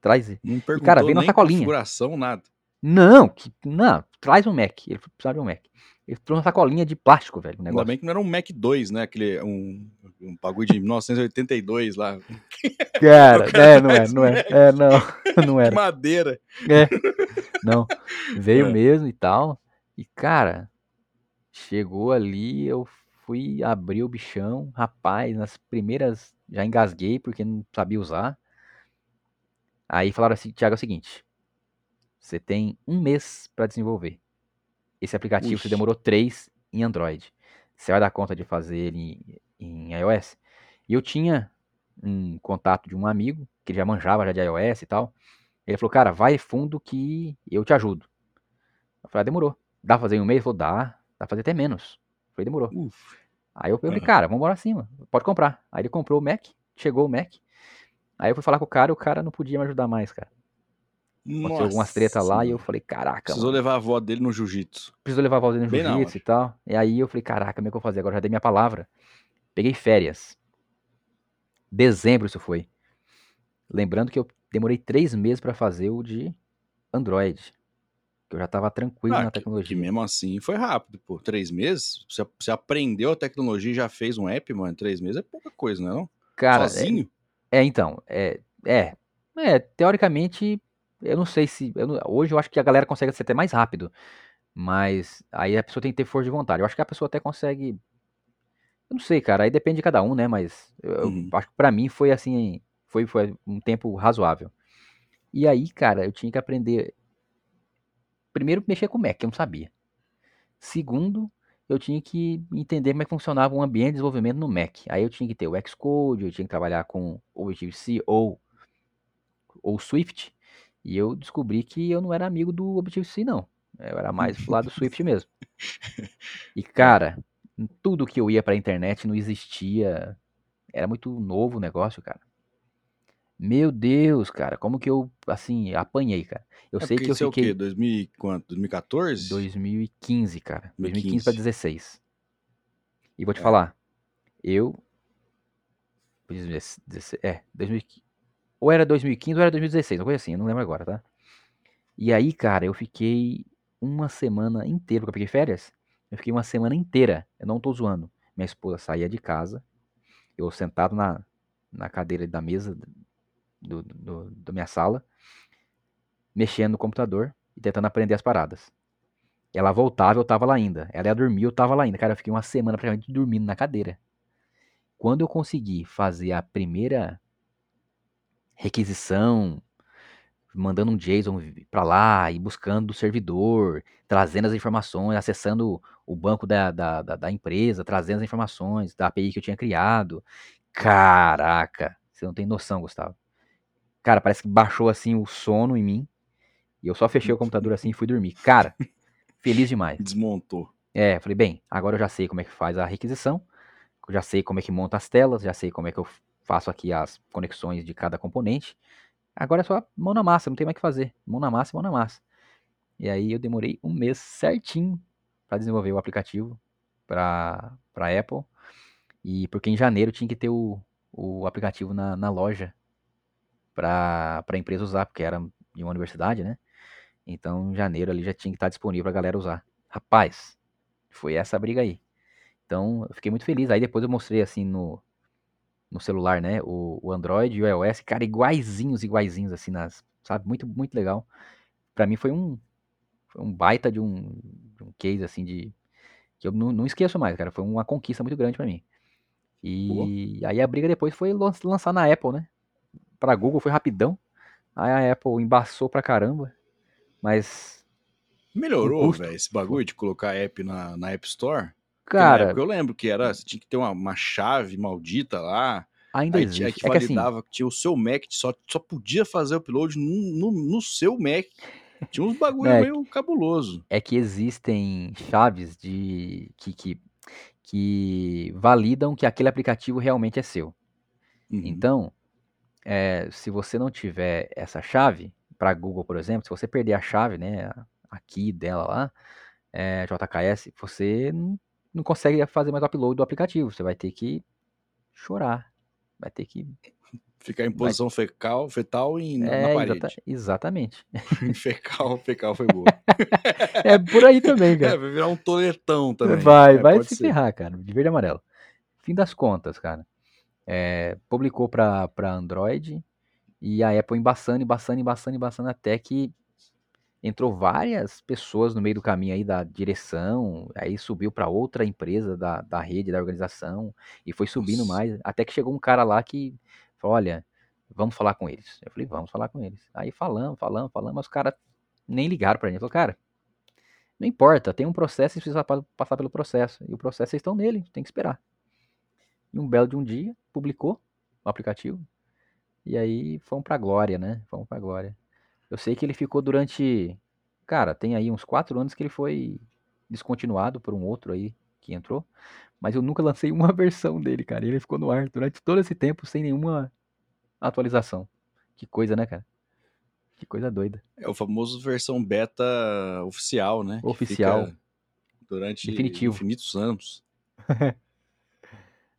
Traz. Não perguntou cara, veio na sacolinha. configuração, nada. Não, que, não, traz um Mac. Ele precisava de um Mac. Ele trouxe uma sacolinha de plástico, velho. Ainda negócio. bem que não era um Mac 2, né? Aquele, um, um bagulho de 1982 lá. Cara, cara é, não é, não um é. É, não, não De era. madeira. Não, veio É. mesmo e tal. E, cara, chegou ali, eu fui abrir o bichão. Rapaz, nas primeiras já engasguei porque não sabia usar. Aí falaram assim, Thiago, é o seguinte. Você tem um mês pra desenvolver. Esse aplicativo Ux. você demorou três em Android. Você vai dar conta de fazer ele em, em iOS? E eu tinha um contato de um amigo que já manjava já de iOS e tal. Ele falou, cara, vai fundo que eu te ajudo. Eu falei, ah, demorou. Dá pra fazer em um mês? Ele falou, dá. Dá pra fazer até menos. Eu falei, demorou. Uf. Aí eu falei, Aham. cara, vamos embora acima. Pode comprar. Aí ele comprou o Mac, chegou o Mac. Aí eu fui falar com o cara e o cara não podia me ajudar mais, cara. Aconteceu algumas tretas lá e eu Nossa, falei, caraca, Precisou mano. levar a avó dele no jiu-jitsu. Precisou levar a Valdir no Bem na jiu-jitsu e tal. E aí eu falei, caraca, como é que eu vou fazer? Agora já dei minha palavra. Peguei férias. Dezembro isso foi. Lembrando que eu demorei três meses pra fazer o de Android. Que eu já tava tranquilo Ah, na que, tecnologia. que mesmo assim foi rápido, pô. Três meses? Você, você aprendeu a tecnologia e já fez um app, mano? Três meses é pouca coisa, não é? Não? Cara, é, Sozinho? é, então, é, é, é, teoricamente, eu não sei se, eu não- hoje eu acho que a galera consegue ser até mais rápido, mas aí a pessoa tem que ter força de vontade. Eu acho que a pessoa até consegue, eu não sei, cara, aí depende de cada um, né, mas eu, eu Uhum. acho que pra mim foi assim, foi, foi um tempo razoável. E aí, cara, eu tinha que aprender, primeiro, mexer com Mac, eu não sabia. Segundo, eu tinha que entender como é que funcionava um ambiente de desenvolvimento no Mac. Aí eu tinha que ter o Xcode, eu tinha que trabalhar com Objective-C ou, ou Swift. E eu descobri que eu não era amigo do Objective-C, não. Eu era mais pro lado do Swift mesmo. E, cara, em tudo que eu ia pra internet não existia. Era muito novo o negócio, cara. Meu Deus, cara, como que eu, assim, apanhei, cara. Eu É sei que eu isso é o quê? fiquei 2000, e quanto? 2014? 2015, cara. 2015 pra 2015. 16. E vou te É. falar, eu. 16 É, 2015. Ou era 2015 ou era 2016, uma coisa assim, eu não lembro agora, tá? E aí, cara, eu fiquei uma semana inteira, porque eu peguei férias. Eu fiquei uma semana inteira, eu não tô zoando. Minha esposa saía de casa, eu sentado na, na cadeira da mesa do, do, da minha sala, mexendo no computador e tentando aprender as paradas. Ela voltava, eu tava lá ainda. Ela ia dormir, eu tava lá ainda. Cara, eu fiquei uma semana praticamente dormindo na cadeira. Quando eu consegui fazer a primeira requisição, mandando um JSON pra lá e buscando o servidor, trazendo as informações, acessando o banco da, da, da, da empresa, trazendo as informações da API que eu tinha criado. Caraca, você não tem noção, Gustavo. Cara, parece que baixou assim o sono em mim. E eu só fechei o computador assim e fui dormir. Cara, feliz demais. Desmontou. É, falei, bem, agora eu já sei como é que faz a requisição, já sei como é que monta as telas, já sei como é que eu faço aqui as conexões de cada componente. Agora é só mão na massa, não tem mais o que fazer. Mão na massa, mão na massa. E aí eu demorei um mês certinho para desenvolver o aplicativo para Apple. E porque em janeiro tinha que ter o, o aplicativo na, na loja para a empresa usar, porque era de uma universidade, né? Então em janeiro ali já tinha que estar disponível para a galera usar. Rapaz, foi essa briga aí. Então eu fiquei muito feliz. Aí depois eu mostrei assim no, no celular, né? O, o Android e o iOS, cara, iguaizinhos, iguaizinhos, assim, nas, sabe? Muito, muito legal. Pra mim foi um, foi um baita de um, de um case, assim, de. que eu não, não esqueço mais, cara. Foi uma conquista muito grande pra mim. E aí a briga depois foi lan- lançar na Apple, né? Pra Google foi rapidão. Aí a Apple embaçou pra caramba. Mas, Melhorou, velho, esse bagulho de colocar app na, na App Store? Cara, época eu lembro que era, você tinha que ter uma, uma chave maldita lá, ainda aí, existe. aí que é que assim, validava que tinha o seu Mac, só, só podia fazer upload no, no, no seu Mac. Tinha uns bagulho É, meio cabuloso. é que existem chaves de que, que, que validam que aquele aplicativo realmente é seu. Uhum. Então, é, se você não tiver essa chave, para Google, por exemplo, se você perder a chave, né, aqui dela lá, é, JKS, você não, consegue fazer mais o upload do aplicativo. Você vai ter que chorar. Vai ter que. Ficar em posição fecal, fetal e na, na É, parede. exata- exatamente. fecal, fecal foi boa. É por aí também, É, cara. vai virar um toletão também. Vai, É, vai se ser. ferrar, cara. De verde e amarelo. Fim das contas, cara. É, publicou pra Android e a Apple embaçando, embaçando, embaçando, embaçando, até que entrou várias pessoas no meio do caminho aí da direção, aí subiu pra outra empresa da, da rede, da organização, e foi subindo Nossa. mais, até que chegou um cara lá que falou, olha, vamos falar com eles. Eu falei, vamos falar com eles. Aí falamos, falamos, falamos, mas os caras nem ligaram pra gente. Falou, cara, não importa, tem um processo e precisa pa- passar pelo processo. E o processo vocês estão nele, tem que esperar. E um belo de um dia, publicou o aplicativo. E aí fomos pra glória, né? Fomos pra glória. Eu sei que ele ficou durante. Cara, tem aí uns quatro anos que ele foi descontinuado por um outro aí que entrou. Mas eu nunca lancei uma versão dele, cara. Ele ficou no ar durante todo esse tempo sem nenhuma atualização. Que coisa, né, cara? Que coisa doida. É o famoso versão beta oficial, né? Oficial. durante Definitivo. infinitos anos.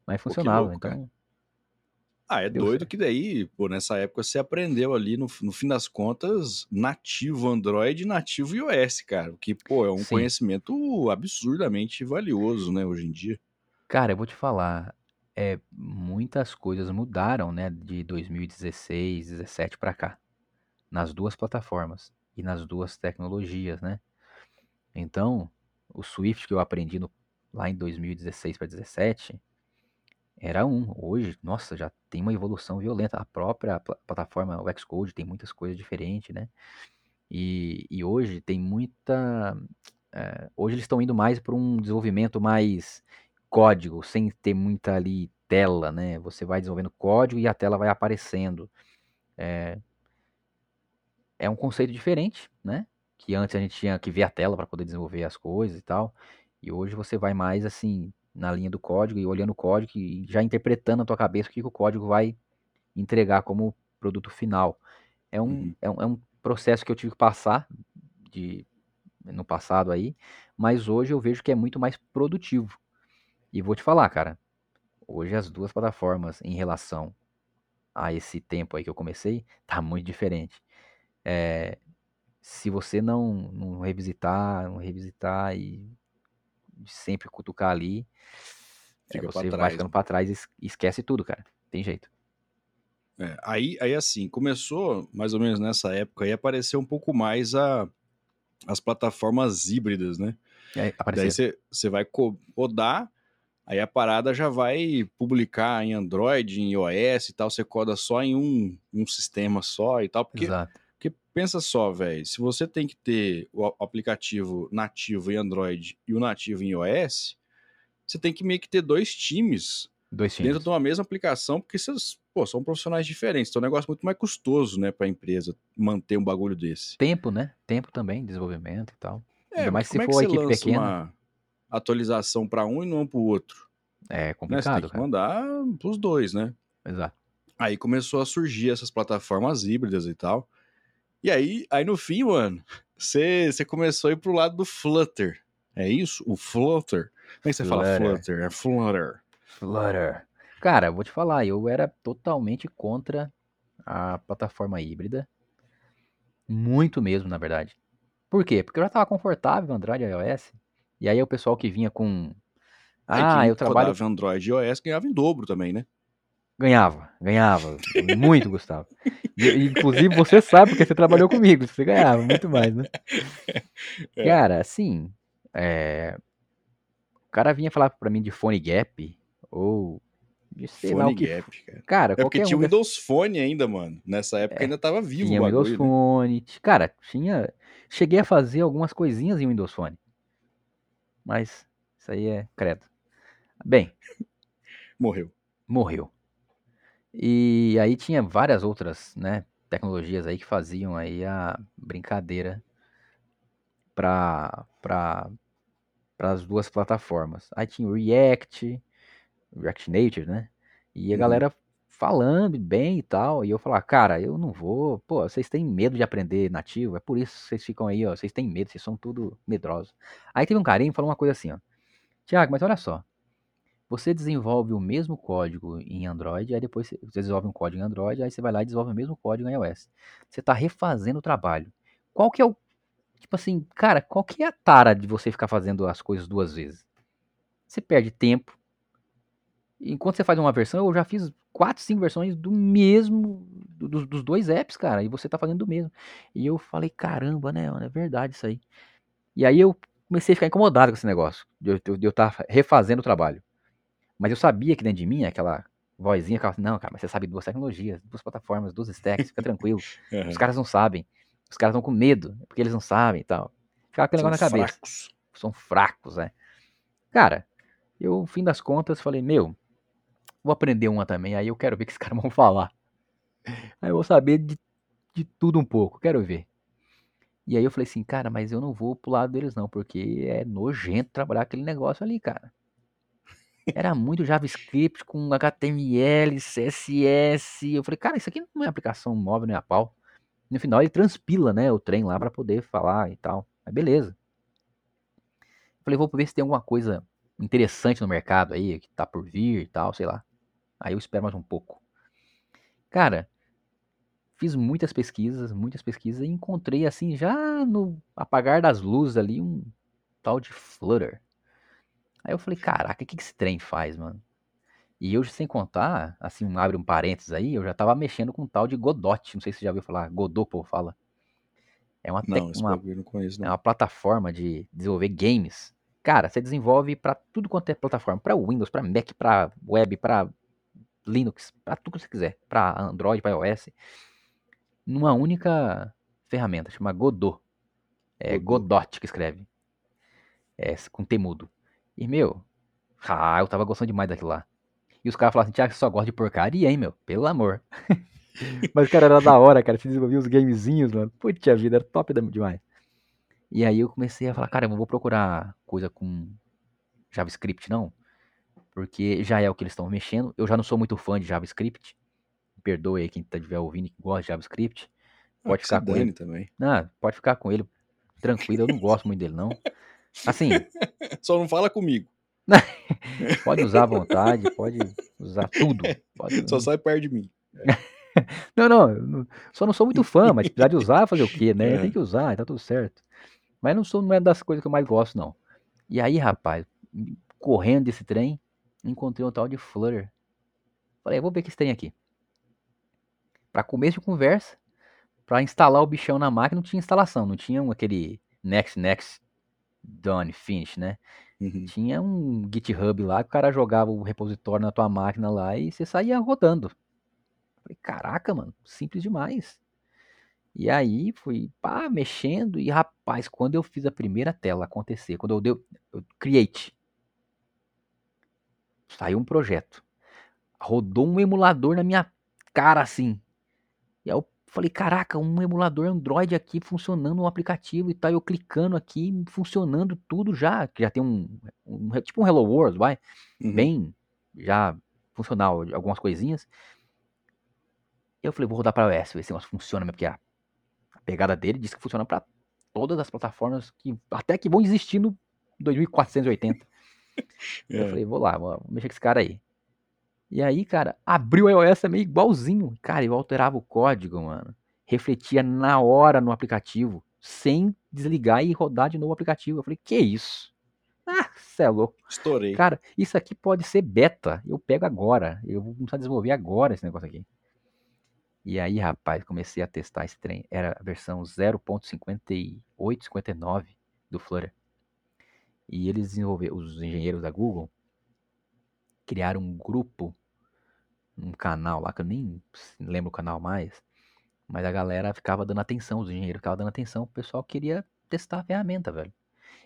Mas funcionava, louco, cara. Ah, é Deu doido certo. que daí, pô, nessa época você aprendeu ali, no, no fim das contas, nativo Android nativo iOS, cara. Que, pô, é um Sim. conhecimento absurdamente valioso, né, hoje em dia. Cara, eu vou te falar, é, muitas coisas mudaram, né, de 2016, 17 pra cá, nas duas plataformas e nas duas tecnologias, né? Então, o Swift que eu aprendi no- lá em 2016 para 17 era um. Hoje, nossa, já tem uma evolução violenta. A própria pla- plataforma, o Xcode, tem muitas coisas diferentes, né? E, e hoje tem muita. é, hoje eles estão indo mais para um desenvolvimento mais código, sem ter muita ali tela, né? Você vai desenvolvendo código e a tela vai aparecendo. É, é um conceito diferente, né? Que antes a gente tinha que ver a tela para poder desenvolver as coisas e tal. E hoje você vai mais assim na linha do código e olhando o código e já interpretando na tua cabeça o que, que o código vai entregar como produto final. É um, Uhum. é um, é um processo que eu tive que passar de, no passado aí, mas hoje eu vejo que é muito mais produtivo. E vou te falar, cara, hoje as duas plataformas em relação a esse tempo aí que eu comecei, tá muito diferente. É, se você não, não revisitar, não revisitar e sempre cutucar ali, é, Fica pra você vai trás, ficando pra trás e es- esquece tudo, cara. Tem jeito. É, aí, aí, assim, começou mais ou menos nessa época aí apareceu um pouco mais a, as plataformas híbridas, né? É, Daí apareceu. você você vai co- codar, aí a parada já vai publicar em Android, em iOS e tal, você coda só em um, um sistema só e tal, porque, Exato. Porque pensa só, velho, se você tem que ter o a- aplicativo nativo em Android e o nativo em iOS, você tem que meio que ter dois times Dois dentro times. de uma mesma aplicação, porque vocês, pô, são profissionais diferentes, então é um negócio muito mais custoso, né, pra empresa manter um bagulho desse. Tempo, né? Tempo também, desenvolvimento e tal. É, Ainda mais se é que for a você equipe pequena. uma atualização pra um e não pro outro? É né? Você tem complicado, que mandar pros dois, né? Exato. Aí começou a surgir essas plataformas híbridas e tal. E aí, aí no fim, mano, você você começou a ir pro lado do Flutter. É isso? O Flutter. Como é que você fala Flutter. É Flutter. Flutter. Cara, vou te falar, eu era totalmente contra a plataforma híbrida. Muito mesmo, na verdade. Por quê? Porque eu já tava confortável Android e iOS. E aí o pessoal que vinha com. Aí Ah, eu trabalho. rodava Android e iOS ganhava em dobro também, né? Ganhava, ganhava. Muito, Gustavo. E, inclusive, você sabe porque você trabalhou comigo. Você ganhava muito mais, né? É. Cara, assim. é, O cara vinha falar pra mim de fone gap. Ou. De sei lá Phone o que. Gap, cara. Cara, É porque tinha um Windows Phone ainda, mano. Nessa época ainda tava vivo Tinha o Windows bagulho. né? Phone. t- Cara, tinha. Cheguei a fazer algumas coisinhas em Windows Phone. Mas isso aí é credo. Bem, Morreu. morreu. E aí tinha várias outras, né, tecnologias aí que faziam aí a brincadeira para para as duas plataformas. Aí tinha o React, React Native, né? E a Uhum. galera falando bem e tal, e eu falava, cara, eu não vou, pô, vocês têm medo de aprender nativo, é por isso que vocês ficam aí, ó, vocês têm medo, vocês são tudo medrosos. Aí teve um carinha que falou uma coisa assim, ó, Tiago, mas olha só, você desenvolve o mesmo código em Android, aí depois você desenvolve um código em Android, aí você vai lá e desenvolve o mesmo código em iOS. Você está refazendo o trabalho. Qual que é o. Tipo assim, cara, qual que é a tara de você ficar fazendo as coisas duas vezes? Você perde tempo. Enquanto você faz uma versão, eu já fiz quatro, cinco versões do mesmo. do- dos, dois apps, cara, e você tá fazendo do mesmo. E eu falei, caramba, né, mano, é verdade isso aí. E aí eu comecei a ficar incomodado com esse negócio, de eu estar tá refazendo o trabalho. Mas eu sabia que dentro de mim, aquela vozinha assim, não, cara, mas você sabe duas tecnologias, duas plataformas, duas stacks, fica tranquilo. Aham. Os caras não sabem. Os caras estão com medo, porque eles não sabem e tal. Ficava aquele São negócio na cabeça. fracos. São fracos, né? Cara, eu, no fim das contas, falei, meu, vou aprender uma também, aí eu quero ver o que esses caras vão falar. Aí eu vou saber de, de tudo um pouco, quero ver. E aí eu falei assim, cara, mas eu não vou pro lado deles não, porque é nojento trabalhar aquele negócio ali, cara. Era muito JavaScript com HTML, CSS. Eu falei, cara, isso aqui não é aplicação móvel nem a pau. No final ele transpila, né, o trem lá pra poder falar e tal. Mas beleza. Falei, vou ver se tem alguma coisa interessante no mercado aí, que tá por vir e tal, sei lá. Aí eu espero mais um pouco. Cara, fiz muitas pesquisas, muitas pesquisas e encontrei assim, já no apagar das luzes ali, um tal de Flutter. Aí eu falei, caraca, o que, que esse trem faz, mano? E eu, sem contar, assim, abre um parênteses aí, eu já tava mexendo com um tal de Godot. Não sei se você já ouviu falar. Godot, pô, fala. É uma, Não, uma, não conheço, é não. uma plataforma de desenvolver games. Cara, você desenvolve pra tudo quanto é plataforma. Pra Windows, pra Mac, pra web, pra Linux, pra tudo que você quiser. Pra Android, pra iOS. Numa única ferramenta, chama Godot. É Godot. Godot que escreve. É, com T mudo. E, meu, ah, eu tava gostando demais daquilo lá. E os caras falaram assim, Thiago, você só gosta de porcaria, hein, meu? Pelo amor. Mas, cara, era da hora, cara. Você desenvolvia os gamezinhos, mano. Puta vida, era top demais. E aí eu comecei a falar, cara, eu não vou procurar coisa com JavaScript, não. Porque já é o que eles estão mexendo. Eu já não sou muito fã de JavaScript. Perdoe aí quem tá estiver ouvindo e que gosta de JavaScript. Ah, Pode que ficar se com ele. também. Ah, pode ficar com ele tranquilo. Eu não gosto muito dele, não. Assim, Só não fala comigo. pode usar à vontade, pode usar tudo. Pode, Só sai perto de mim. Não, não, só não sou muito fã, mas precisar de usar, fazer o quê, né? É. Tem que usar, tá tudo certo. Mas não sou, não é das coisas que eu mais gosto, não. E aí, rapaz, correndo desse trem, encontrei um tal de Flutter. Falei, vou ver o que esse trem aqui. Pra começo de conversa, pra instalar o bichão na máquina, não tinha instalação, não tinha aquele next, next, done, finish, né? Uhum. Tinha um GitHub lá que o cara jogava o repositório na tua máquina lá e você saía rodando. Falei, caraca, mano, simples demais. E aí fui pá, mexendo e rapaz, quando eu fiz a primeira tela acontecer, quando eu dei eu create, saiu um projeto. Rodou um emulador na minha cara assim. Eu falei, caraca, um emulador Android aqui funcionando no aplicativo e tal, eu clicando aqui, funcionando tudo já, que já tem um, um tipo um Hello World, vai, Uhum. bem já funcional, algumas coisinhas. Eu falei, vou rodar para iOS, ver se esse negócio funciona, porque a, pegada dele diz que funciona para todas as plataformas que até que vão existir no 2480. Eu É. falei, vou lá, vou mexer com esse cara aí. E aí, cara, abriu o iOS também igualzinho. Cara, eu alterava o código, mano. Refletia na hora no aplicativo, sem desligar e rodar de novo o aplicativo. Eu falei, que isso? Ah, cê é louco. Estourei. Cara, isso aqui pode ser beta. Eu pego agora. Eu vou começar a desenvolver agora esse negócio aqui. E aí, rapaz, comecei a testar esse trem. Era a versão 0.58, 59 do Flutter. E eles desenvolveram, os engenheiros da Google, criaram um grupo, um canal lá, que eu nem lembro o canal mais, mas a galera ficava dando atenção, os engenheiros ficavam dando atenção, o pessoal queria testar a ferramenta, velho.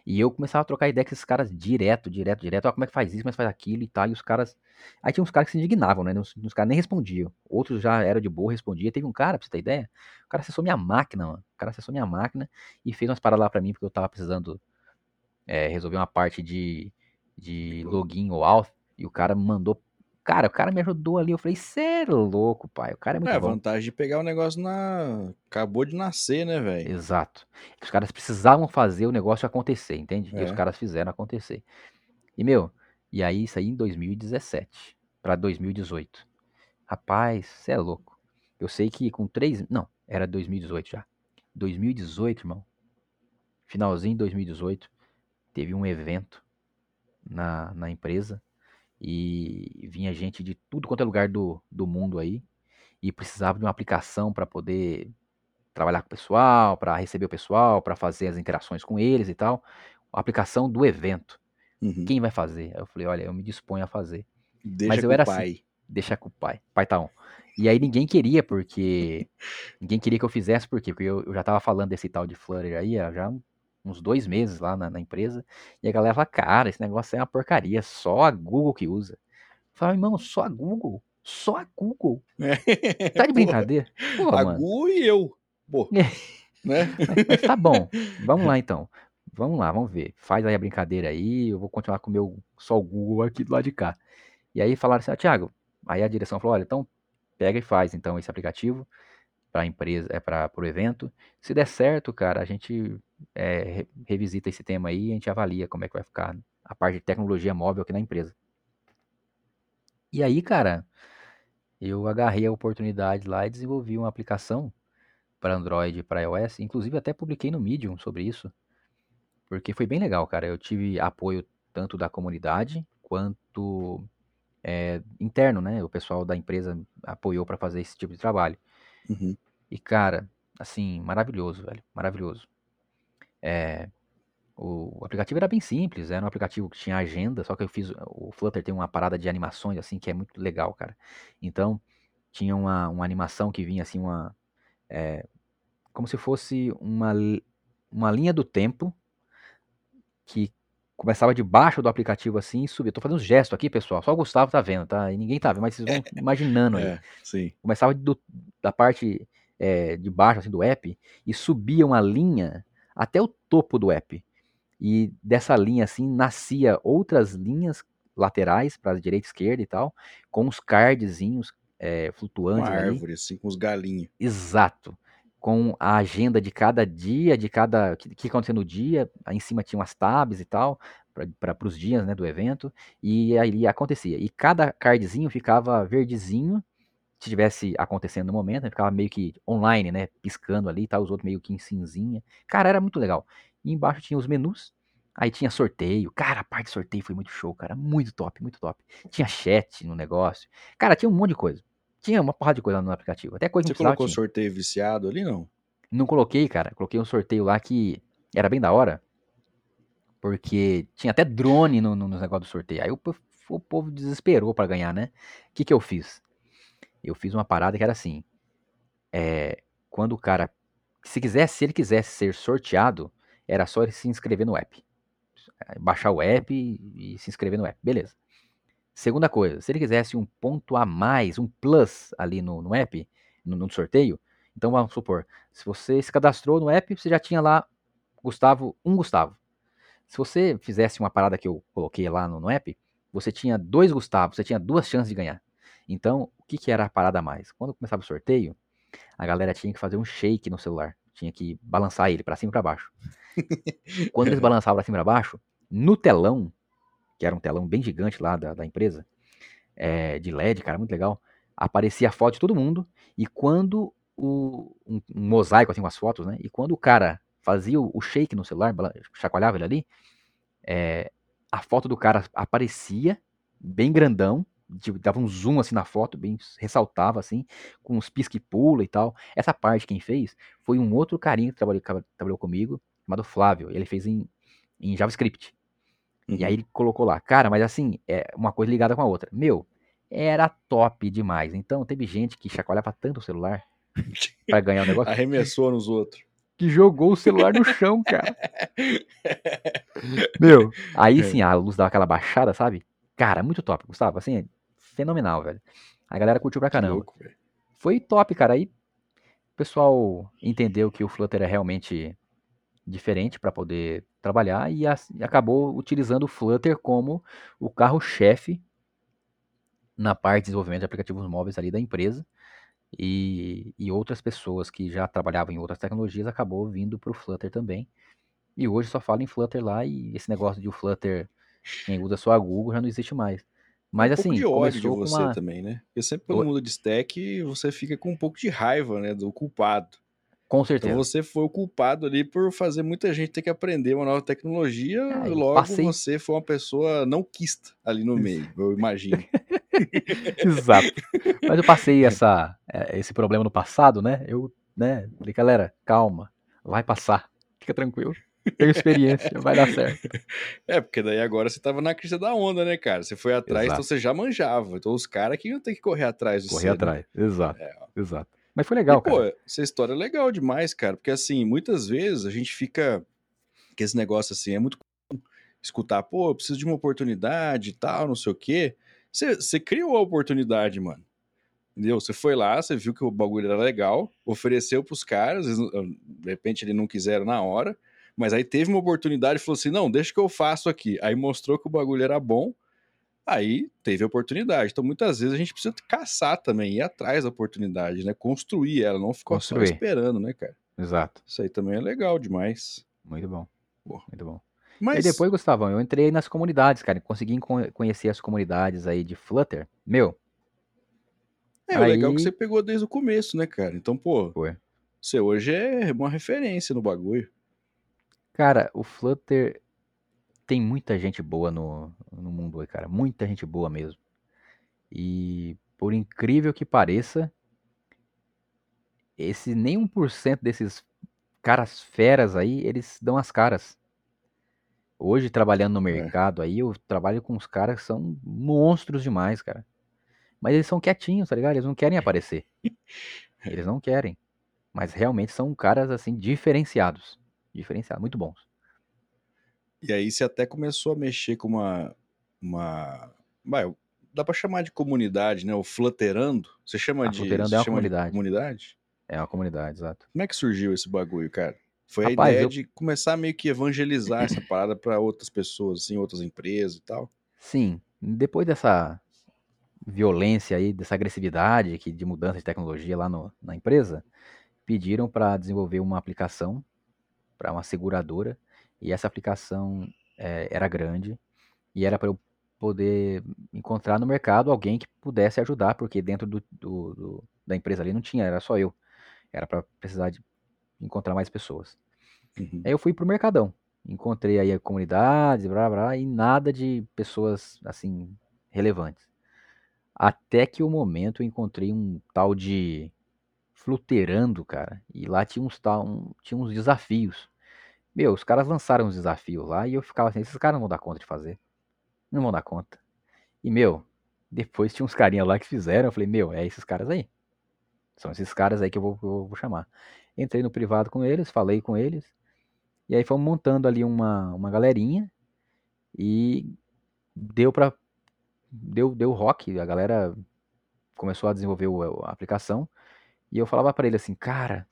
E eu começava a trocar ideia com esses caras direto, direto, direto. Ó, como é que faz isso, como é faz aquilo e tal. E os caras. Aí tinha uns caras que se indignavam, né? Os, os caras nem respondiam. Outros já era de boa, respondia. Teve um cara, pra você ter ideia, o cara acessou minha máquina, mano. O cara acessou minha máquina e fez umas paradas lá pra mim, porque eu tava precisando é, resolver uma parte de, de login ou auth. E o cara mandou. Cara, o cara me ajudou ali. Eu falei, cê é louco, pai. O cara é muito É, bom. vantagem de pegar o negócio na. Acabou de nascer, né, velho? Exato. Os caras precisavam fazer o negócio acontecer, entende? E os É. caras fizeram acontecer. E, meu, e aí isso aí em 2017 pra 2018. Rapaz, você é louco. Eu sei que com três. Não, era 2018 já. 2018, irmão. Finalzinho de 2018, teve um evento na, na empresa e vinha gente de tudo quanto é lugar do, do mundo aí e precisava de uma aplicação para poder trabalhar com o pessoal, para receber o pessoal, para fazer as interações com eles e tal. A aplicação do evento. Uhum. Quem vai fazer? Aí eu falei, olha, eu me disponho a fazer. Deixa Mas eu era pai. assim. Deixa com o pai. Pai tá on. E aí ninguém queria, porque. Ninguém queria que eu fizesse, por quê? Porque eu, eu já tava falando desse tal de Flutter aí há já uns dois meses lá na, na empresa. E a galera fala, cara, esse negócio é uma porcaria, só a Google que usa. Eu falava, irmão, só a Google? Só a Google? Tá de brincadeira? Pô, A mano. Gu e eu. Pô. né? Mas, mas tá bom, vamos lá então. Vamos lá, vamos ver. Faz aí a brincadeira aí, eu vou continuar com o meu só o Google aqui do lado de cá. E aí falaram assim, ah, Thiago, aí a direção falou, olha, então pega e faz então esse aplicativo para a empresa, é para o evento. Se der certo, cara, a gente é, re- revisita esse tema aí e a gente avalia como é que vai ficar a parte de tecnologia móvel aqui na empresa. E aí, cara, eu agarrei a oportunidade lá e desenvolvi uma aplicação para Android e para iOS. Inclusive, até publiquei no Medium sobre isso, porque foi bem legal, cara. Eu tive apoio tanto da comunidade quanto é, interno, né? O pessoal da empresa apoiou para fazer esse tipo de trabalho. Uhum. E, cara, assim, maravilhoso, velho. Maravilhoso. É, o aplicativo era bem simples, era um aplicativo que tinha agenda, só que eu fiz. O Flutter tem uma parada de animações, assim, que é muito legal, cara. Então, tinha uma, uma animação que vinha assim, uma. é, como se fosse uma, uma linha do tempo que começava debaixo do aplicativo assim e subia. Tô fazendo um gesto aqui, pessoal. Só o Gustavo tá vendo, tá? E ninguém tá vendo, mas vocês vão imaginando aí. É, sim. Começava do- da parte é, de baixo assim, do app e subia uma linha até o topo do app. E dessa linha assim nascia outras linhas laterais para direita e esquerda e tal, com uns cardzinhos é, Uma flutuantes ali. árvore, assim, com os galinhos. Exato. Com a agenda de cada dia, de cada. O que, que aconteceu no dia. Aí em cima tinha umas tabs e tal, para os dias né, do evento. E aí acontecia. E cada cardzinho ficava verdezinho, tivesse acontecendo no momento, né, ficava meio que online, né? Piscando ali e tal, os outros meio que em cinzinha. Cara, era muito legal. E embaixo tinha os menus. Aí tinha sorteio. Cara, a parte de sorteio foi muito show, cara. Muito top, muito top. Tinha chat no negócio. Cara, tinha um monte de coisa. Tinha uma porrada de coisa no aplicativo. Até coisa Você colocou tinha. sorteio viciado ali, não? Não coloquei, cara. Coloquei um sorteio lá que era bem da hora. Porque tinha até drone no, no, no negócio do sorteio. Aí o, o povo desesperou pra ganhar, né? O que, que eu fiz? Eu fiz uma parada que era assim. É, quando o cara. Se quisesse, se ele quisesse ser sorteado, era só ele se inscrever no app. Baixar o app e, e se inscrever no app. Beleza. Segunda coisa, se ele quisesse um ponto a mais, um plus ali no, no app, no, no sorteio, então vamos supor, se você se cadastrou no app, você já tinha lá Gustavo, um Gustavo. Se você fizesse uma parada que eu coloquei lá no, no app, você tinha dois Gustavos, você tinha duas chances de ganhar. Então, o que, que era a parada a mais? Quando começava o sorteio, a galera tinha que fazer um shake no celular. Tinha que balançar ele pra cima e pra baixo. Quando eles balançavam pra cima e pra baixo, no telão, que era um telão bem gigante lá da, da empresa, é, de LED, cara, muito legal, aparecia a foto de todo mundo. E quando o, um, um mosaico assim com as fotos, né? E quando o cara fazia o, o shake no celular, chacoalhava ele ali, é, a foto do cara aparecia bem grandão, tipo, dava um zoom assim na foto, bem ressaltava assim, com uns pisque pula e tal. Essa parte quem fez foi um outro carinha que trabalhou, trabalhou comigo, chamado Flávio. Ele fez em, em JavaScript. Uhum. E aí ele colocou lá, cara, mas assim, é uma coisa ligada com a outra. Meu, era top demais. Então teve gente que chacoalhava tanto o celular para ganhar o negócio. Arremessou nos outros. Que jogou o celular no chão, cara. Meu, aí é. sim a luz dava aquela baixada, sabe? Cara, muito top, Gustavo. Assim, fenomenal, velho. A galera curtiu pra caramba. Louco, Foi top, cara. Aí o pessoal entendeu que o Flutter é realmente diferente para poder trabalhar e, acabou utilizando o Flutter como o carro-chefe na parte de desenvolvimento de aplicativos móveis ali da empresa. E, e outras pessoas que já trabalhavam em outras tecnologias acabou vindo para o Flutter também. E hoje só fala em Flutter lá e esse negócio de o Flutter, quem usa só a Google, já não existe mais. Mas um assim, pouco de ódio de você uma... também, né? Porque sempre quando muda de stack, você fica com um pouco de raiva, né, do culpado. Com então certeza. Então você foi o culpado ali por fazer muita gente ter que aprender uma nova tecnologia, é, logo passei... você foi uma pessoa não quista ali no meio, eu imagino. Exato. Mas eu passei essa, é, esse problema no passado, né? Eu, né, falei, galera, calma, vai passar, fica tranquilo. Tenho experiência, vai dar certo. É, porque daí agora você tava na crise da onda, né, cara? Você foi atrás, então Exato. então você já manjava. Então os caras que iam ter que correr atrás de Correr né? atrás, né? exato. É, exato. Mas foi legal, e, cara. Pô, essa história é legal demais, cara. Porque assim, muitas vezes a gente fica. Que esse negócio assim é muito escutar, pô, eu preciso de uma oportunidade e tal, não sei o quê. Você, você criou a oportunidade, mano. Entendeu? Você foi lá, você viu que o bagulho era legal, ofereceu pros caras, de repente eles não quiseram na hora, mas aí teve uma oportunidade e falou assim: não, deixa que eu faço aqui. Aí mostrou que o bagulho era bom, aí teve a oportunidade. Então, muitas vezes a gente precisa caçar também, ir atrás da oportunidade, né? Construir ela, não ficar Construir. só esperando, né, cara? Exato. Isso aí também é legal demais. Muito bom. Porra. Muito bom. Mas... E depois, Gustavão, eu entrei nas comunidades, cara. Consegui conhecer as comunidades aí de Flutter. Meu. É, aí... o legal é que você pegou desde o começo, né, cara? Então, pô. Foi. Você hoje é uma referência no bagulho. Cara, o Flutter tem muita gente boa no, no mundo aí, cara. Muita gente boa mesmo. E por incrível que pareça, esse nem 1% desses caras feras aí, eles dão as caras. Hoje, trabalhando no é. mercado aí, eu trabalho com uns caras que são monstros demais, cara. Mas eles são quietinhos, tá ligado? Eles não querem aparecer. eles não querem. Mas realmente são caras, assim, diferenciados. Diferenciados, muito bons. E aí você até começou a mexer com uma. uma vai, dá pra chamar de comunidade, né? O Flutterando. Você chama a de. Flutterando é uma comunidade. comunidade? É uma comunidade, exato. Como é que surgiu esse bagulho, cara? Foi Rapaz, a ideia eu... de começar meio que evangelizar essa parada para outras pessoas, assim, outras empresas e tal. Sim. Depois dessa violência aí, dessa agressividade que de mudança de tecnologia lá no, na empresa, pediram para desenvolver uma aplicação para uma seguradora e essa aplicação é, era grande e era para eu poder encontrar no mercado alguém que pudesse ajudar, porque dentro do, do, do da empresa ali não tinha, era só eu. Era para precisar de encontrar mais pessoas. Uhum. Aí eu fui pro Mercadão. Encontrei aí comunidades, blá, blá, e nada de pessoas, assim, relevantes. Até que o momento eu encontrei um tal de fluterando, cara. E lá tinha uns, tal, um, tinha uns desafios. Meu, os caras lançaram uns desafios lá e eu ficava assim, esses caras não vão dar conta de fazer. Não vão dar conta. E, meu, depois tinha uns carinhas lá que fizeram. Eu falei, meu, é esses caras aí. São esses caras aí que eu vou, eu vou chamar. Entrei no privado com eles, falei com eles. E aí fomos montando ali uma, uma galerinha. E deu pra. Deu, deu rock. A galera começou a desenvolver a aplicação. E eu falava para ele assim, cara,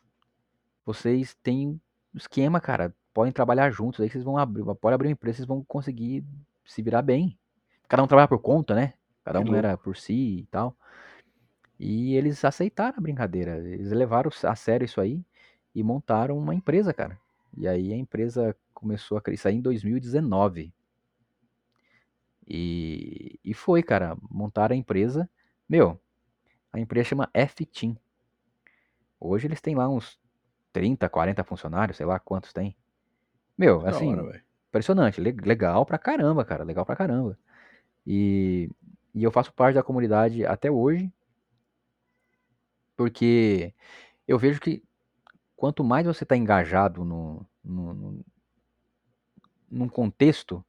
vocês têm esquema, cara podem trabalhar juntos, aí vocês vão abrir, pode abrir uma empresa, vocês vão conseguir se virar bem. Cada um trabalha por conta, né? Cada um era por si e tal. E eles aceitaram a brincadeira, eles levaram a sério isso aí e montaram uma empresa, cara. E aí a empresa começou a crescer em 2019. E, e foi, cara, montaram a empresa. Meu, a empresa chama F-Team. Hoje eles têm lá uns 30, 40 funcionários, sei lá quantos tem. Meu, assim, hora, impressionante, legal pra caramba, cara, legal pra caramba. E, e eu faço parte da comunidade até hoje, porque eu vejo que quanto mais você está engajado no, no, no, num contexto,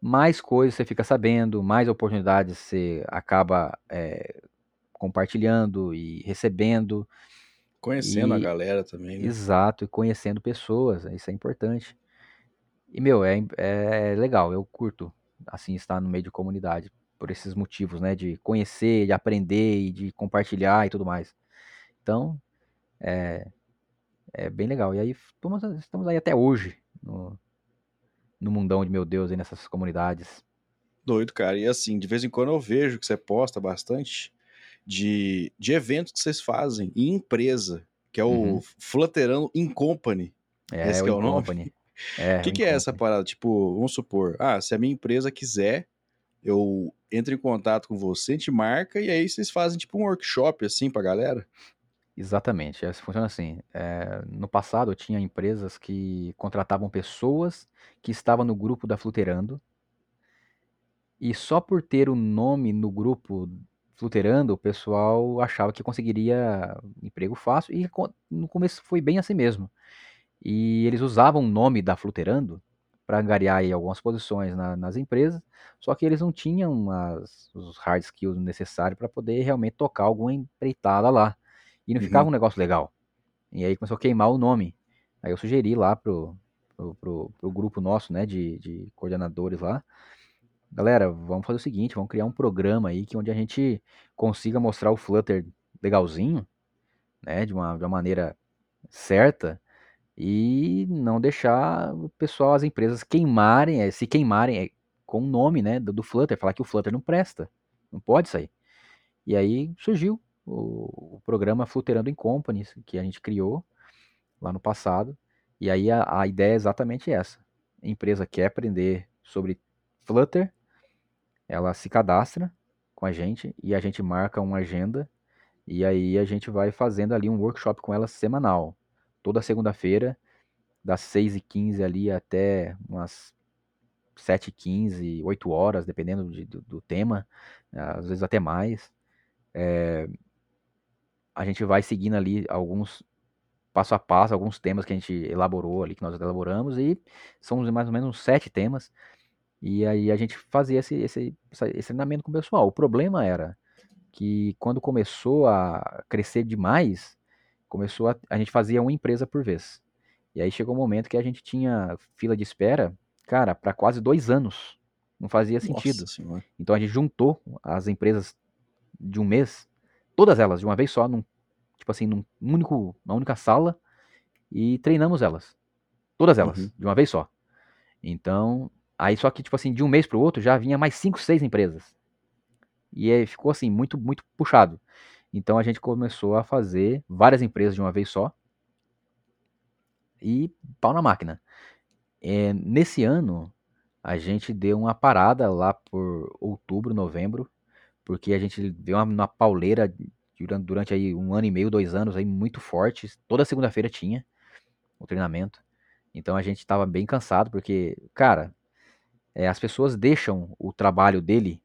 mais coisas você fica sabendo, mais oportunidades você acaba é, compartilhando e recebendo. Conhecendo e, a galera também, né? Exato, e conhecendo pessoas, isso é importante. E, meu, é, é legal, eu curto, assim, estar no meio de comunidade, por esses motivos, né? De conhecer, de aprender e de compartilhar e tudo mais. Então, é, é bem legal. E aí, estamos, estamos aí até hoje, no, no mundão de meu Deus, aí nessas comunidades. Doido, cara. E assim, de vez em quando eu vejo que você posta bastante de, de eventos que vocês fazem em empresa, que é o uhum. Flutterando in Company. É, Esse o é o nome. Company. É, o que, que é essa parada? Tipo, vamos supor, ah, se a minha empresa quiser, eu entro em contato com você, te marca, e aí vocês fazem tipo um workshop assim pra galera? Exatamente, é, funciona assim. É, no passado, eu tinha empresas que contratavam pessoas que estavam no grupo da Fluterando, e só por ter o nome no grupo Fluterando, o pessoal achava que conseguiria emprego fácil, e no começo foi bem assim mesmo. E eles usavam o nome da Fluterando para angariar aí algumas posições na, nas empresas, só que eles não tinham as, os hard skills necessários para poder realmente tocar alguma empreitada lá. E não uhum. ficava um negócio legal. E aí começou a queimar o nome. Aí eu sugeri lá pro, pro, pro, pro grupo nosso, né, de, de coordenadores lá, galera, vamos fazer o seguinte, vamos criar um programa aí que onde a gente consiga mostrar o Flutter legalzinho, né, de uma, de uma maneira certa, e não deixar o pessoal, as empresas queimarem, é, se queimarem é, com o nome, né, do, do Flutter, falar que o Flutter não presta, não pode sair. E aí surgiu o, o programa Fluterando em Companies, que a gente criou lá no passado. E aí a, a ideia é exatamente essa. A empresa quer aprender sobre Flutter, ela se cadastra com a gente e a gente marca uma agenda e aí a gente vai fazendo ali um workshop com ela semanal. Toda segunda-feira, das 6h15 ali até umas 7h15, 8 horas, dependendo de, do, do, tema, às vezes até mais. É, a gente vai seguindo ali alguns passo a passo, alguns temas que a gente elaborou ali, que nós elaboramos, e são mais ou menos sete temas. E aí a gente fazia esse, esse, esse treinamento com o pessoal. O problema era que quando começou a crescer demais, começou a, a gente fazia uma empresa por vez. E aí chegou um momento que a gente tinha fila de espera, cara, para quase dois anos. Não fazia sentido. Então a gente juntou as empresas de um mês todas elas de uma vez só, num, tipo assim, num único, numa única sala e treinamos elas. Todas elas, uhum. de uma vez só. Então, aí só que, tipo assim, de um mês para o outro já vinha mais cinco, seis empresas. E aí ficou assim, muito, muito puxado. Então a gente começou a fazer várias empresas de uma vez só. E pau na máquina. É, nesse ano, a gente deu uma parada lá por outubro, novembro, porque a gente deu uma, uma pauleira durante, durante aí um ano e meio, dois anos aí muito forte. Toda segunda-feira tinha o treinamento. Então a gente estava bem cansado, porque, cara, é, as pessoas deixam o trabalho dele,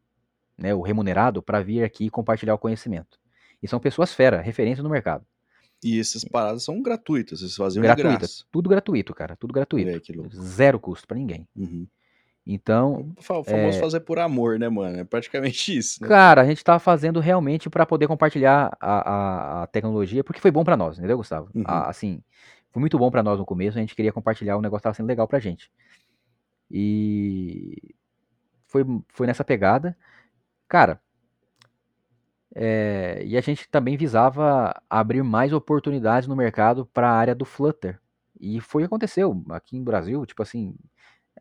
né, o remunerado, para vir aqui e compartilhar o conhecimento. E são pessoas fera, referência no mercado. E essas paradas são gratuitas, vocês faziam Gratuita, Tudo gratuito, cara, tudo gratuito. Zero custo para ninguém. Uhum. Então. O famoso é... fazer por amor, né, mano? É praticamente isso. Né? Cara, a gente tava fazendo realmente para poder compartilhar a, a, a, tecnologia, porque foi bom para nós, entendeu, Gustavo? Uhum. A, assim, foi muito bom para nós no começo, a gente queria compartilhar, o negócio tava sendo legal pra gente. E foi, foi nessa pegada. Cara, é, e a gente também visava abrir mais oportunidades no mercado para a área do Flutter. E foi o que aconteceu aqui no Brasil, tipo assim,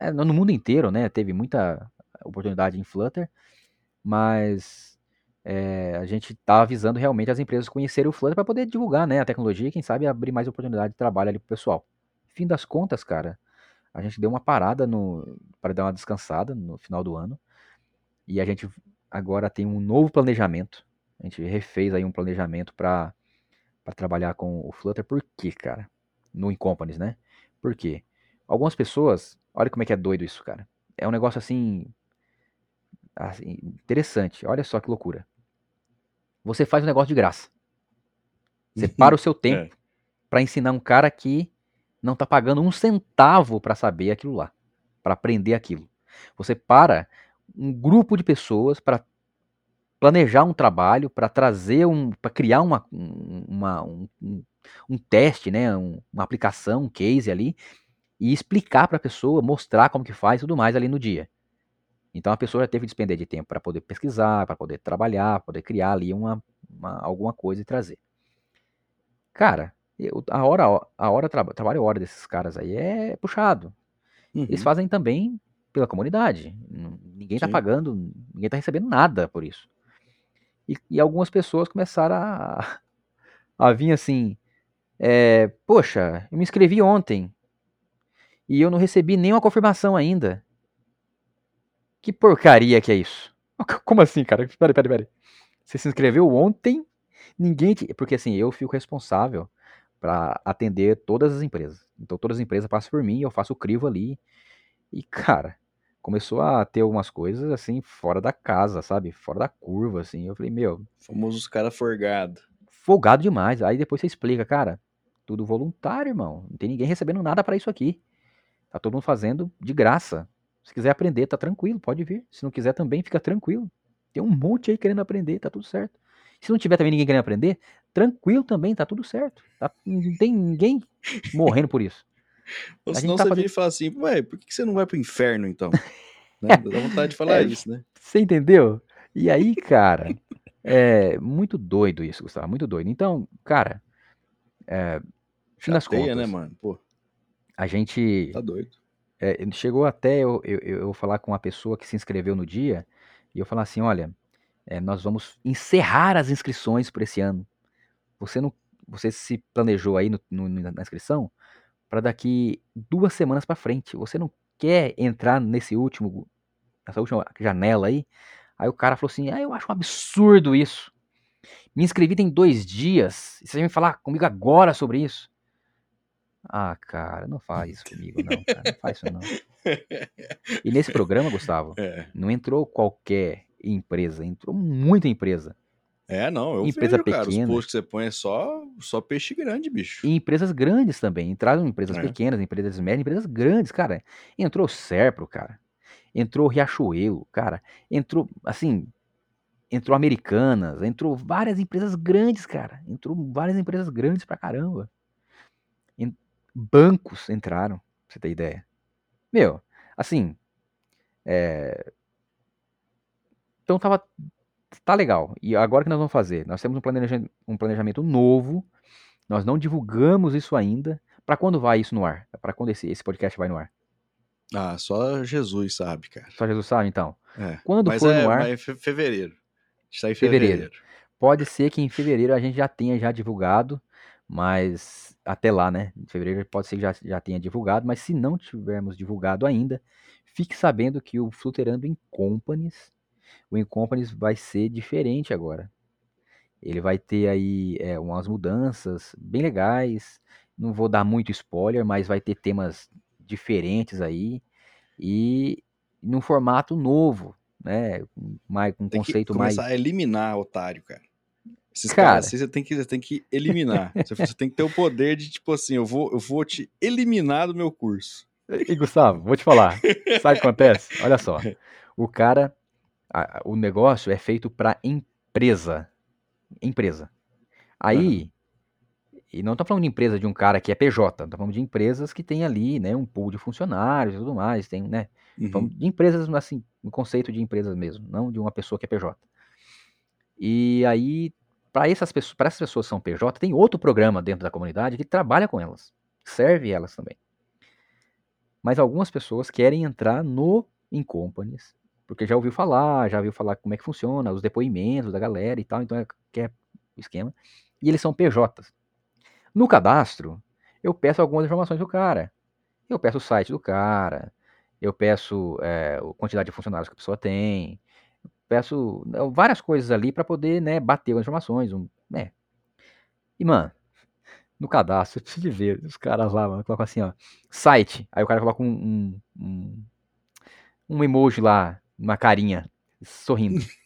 é, no mundo inteiro, né? Teve muita oportunidade em Flutter, mas é, a gente está avisando realmente as empresas conhecerem o Flutter para poder divulgar né, a tecnologia e, quem sabe, abrir mais oportunidade de trabalho ali para o pessoal. Fim das contas, cara, a gente deu uma parada para dar uma descansada no final do ano e a gente agora tem um novo planejamento. A gente refez aí um planejamento para trabalhar com o Flutter. Por quê, cara? No Incompanies, né? Por quê? Algumas pessoas Olha como é que é doido isso, cara. É um negócio assim, assim interessante. Olha só que loucura. Você faz um negócio de graça. Você para o seu tempo É. para ensinar um cara que não tá pagando um centavo para saber aquilo lá, para aprender aquilo. Você para um grupo de pessoas para planejar um trabalho, para trazer um, para criar uma, uma um, um, teste, né, um, uma aplicação, um case ali e explicar para a pessoa, mostrar como que faz tudo mais ali no dia. Então a pessoa já teve que despender de tempo para poder pesquisar, para poder trabalhar, poder criar ali uma, uma, alguma coisa e trazer. Cara, a hora, a hora tra, trabalho hora desses caras aí é puxado. Uhum. Eles fazem também pela comunidade. Ninguém está pagando, ninguém está recebendo nada por isso. E, e, algumas pessoas começaram a, a vir assim, é, poxa, eu me inscrevi ontem e eu não recebi nenhuma confirmação ainda. Que porcaria que é isso? Como assim, cara? Peraí, peraí, peraí. Você se inscreveu ontem, ninguém te... Porque assim, eu fico responsável para atender todas as empresas. Então todas as empresas passam por mim, eu faço o crivo ali. E, cara, começou a ter algumas coisas assim, fora da casa, sabe? Fora da curva, assim. Eu falei, meu. Famosos os caras folgado. Folgado demais. Aí depois você explica, cara, tudo voluntário, irmão. Não tem ninguém recebendo nada para isso aqui. Tá todo mundo fazendo de graça. Se quiser aprender, tá tranquilo, pode vir. Se não quiser também, fica tranquilo. Tem um monte aí querendo aprender, tá tudo certo. Se não tiver também ninguém querendo aprender, tranquilo também, tá tudo certo. Tá, não tem ninguém morrendo por isso. Ou senão tá você fazendo... vira e fala assim, ué, por que você não vai pro inferno então? né? Dá vontade de falar é, isso, né? Você entendeu? E aí, cara, é muito doido isso, Gustavo, muito doido. Então, cara, é, fim das Chateia, contas, né, mano? Pô, a gente tá doido. é, chegou até eu, eu, eu falar com uma pessoa que se inscreveu no dia e eu falar assim, olha, é, nós vamos encerrar as inscrições por esse ano. Você não, você se planejou aí no, no, na inscrição para daqui duas semanas para frente. Você não quer entrar nesse último, nessa última janela aí? Aí o cara falou assim, ah, eu acho um absurdo isso. Me inscrevi tem dois dias. E você vai me falar comigo agora sobre isso? Ah, cara, não faz isso comigo, não, cara. Não faz isso, não. E nesse programa, Gustavo, É, não entrou qualquer empresa, entrou muita empresa. É não, eu Empresa vejo, cara. Os pequena. posts que você põe é só, só peixe grande, bicho. E empresas grandes também. Entraram empresas É. pequenas, empresas médias, empresas grandes, cara. Entrou Serpro, cara. Entrou Riachuelo, cara. Entrou, assim, entrou Americanas, entrou várias empresas grandes, cara. Entrou várias empresas grandes pra caramba. En- Bancos entraram, pra você ter ideia. Meu, assim, é... Então tava, tá legal. E agora o que nós vamos fazer? Nós temos um planejamento, um planejamento novo. Nós não divulgamos isso ainda. Pra quando vai isso no ar? Pra quando esse, esse podcast vai no ar? Ah, só Jesus sabe, cara. Só Jesus sabe, então. É. Quando for é, no ar, mas é fe- fevereiro. Está em Fevereiro. fevereiro. pode ser que em fevereiro a gente já tenha já divulgado, mas até lá, né? Em fevereiro pode ser que já, já tenha divulgado, mas se não tivermos divulgado ainda, fique sabendo que o Fluterando em Companies, o In Companies vai ser diferente agora. Ele vai ter aí é, umas mudanças bem legais. Não vou dar muito spoiler, mas vai ter temas diferentes aí e num formato novo, né? Com mais, um Tem que conceito mais começar a eliminar otário, cara. Esses Cara. caras assim, você tem que, você tem que eliminar. você, você tem que ter o poder de, tipo assim, eu vou, eu vou te eliminar do meu curso. E Gustavo, vou te falar. Sabe o que acontece? Olha só. O cara, a- o negócio é feito para empresa. Empresa. Aí, e não tô falando de empresa de um cara que é PJ, tô falando de empresas que tem ali, né, um pool de funcionários e tudo mais, tem, né, Uhum. De empresas, assim, no conceito de empresas mesmo, não de uma pessoa que é PJ. E aí, para essas pessoas, para essas pessoas que são PJ, tem outro programa dentro da comunidade que trabalha com elas, serve elas também. Mas algumas pessoas querem entrar no Incompanies, porque já ouviu falar, já ouviu falar como é que funciona, os depoimentos da galera e tal, então é, quer o esquema. E eles são PJs. No cadastro, eu peço algumas informações do cara. Eu peço o site do cara, eu peço é, a quantidade de funcionários que a pessoa tem, peço né, várias coisas ali para poder né, bater as informações. Um, né. E, mano, no cadastro, eu preciso ver os caras lá, mano, colocam assim, ó, site, aí o cara coloca um, um, um emoji lá, uma carinha, sorrindo.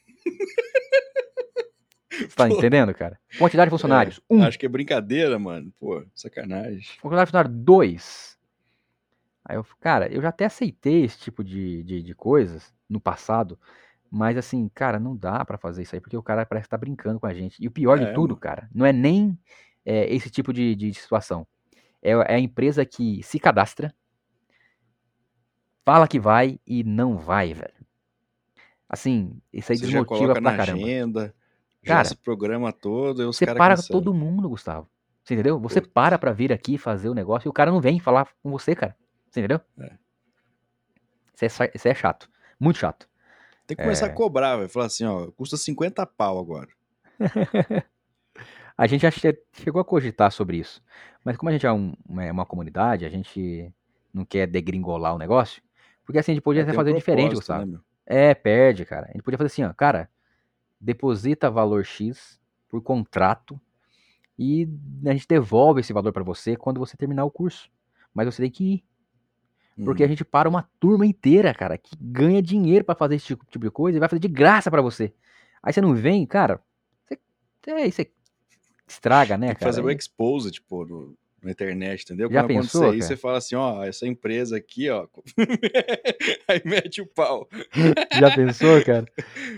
Você tá Pô. entendendo, cara? Quantidade de funcionários, um. Acho que é brincadeira, mano. Pô, sacanagem. Quantidade de funcionários, dois. Aí eu, cara, eu já até aceitei esse tipo de, de, de coisas no passado, mas assim, cara, não dá pra fazer isso aí, porque o cara parece que tá brincando com a gente. E o pior de É, tudo, mano. cara, não é nem é, esse tipo de, de situação. É, é a empresa que se cadastra, fala que vai e não vai, velho. Assim, isso aí Você já desmotiva coloca pra caramba. agenda, já Cara, se programa todo Você para cancelam. todo mundo, Gustavo. Você entendeu? Você Putz. para pra vir aqui fazer o negócio e o cara não vem falar com você, cara. Você entendeu? É. Isso é, isso é chato. Muito chato. Tem que começar É. a cobrar, vai falar assim, ó, custa 50 pau agora. A gente já che- chegou a cogitar sobre isso. Mas como a gente é um- uma, uma comunidade, a gente não quer degringolar o negócio. Porque assim, a gente podia É, até tem um fazer diferente, propósito, Gustavo. né? É, perde, cara. A gente podia fazer assim, ó, cara, deposita valor X por contrato e a gente devolve esse valor pra você quando você terminar o curso. Mas você tem que ir. Porque a Hum. gente para uma turma inteira, cara, que ganha dinheiro pra fazer esse tipo tipo de coisa e vai fazer de graça pra você. Aí você não vem, cara, você, é, você estraga, né, Tem que cara? fazer o Aí- exposed, tipo, no, na internet, entendeu? Já Quando pensou, acontecer isso, você fala assim, ó, essa empresa aqui, ó. Aí mete o pau. Já pensou, cara?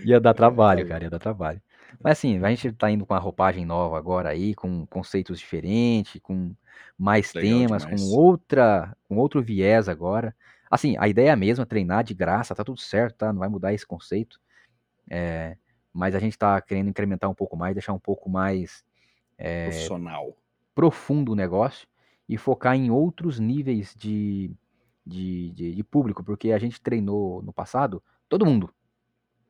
Ia dar trabalho, É. cara, ia dar trabalho. Mas assim, a gente tá indo com uma roupagem nova agora aí, com conceitos diferentes, com mais Legal temas, demais. com outra, com outro viés agora. Assim, a ideia é a mesma, treinar de graça, tá tudo certo, tá? Não vai mudar esse conceito. É, mas a gente tá querendo incrementar um pouco mais, deixar um pouco mais é, Profissional. Profundo o negócio e focar em outros níveis de, de, de, de público, porque a gente treinou no passado todo mundo.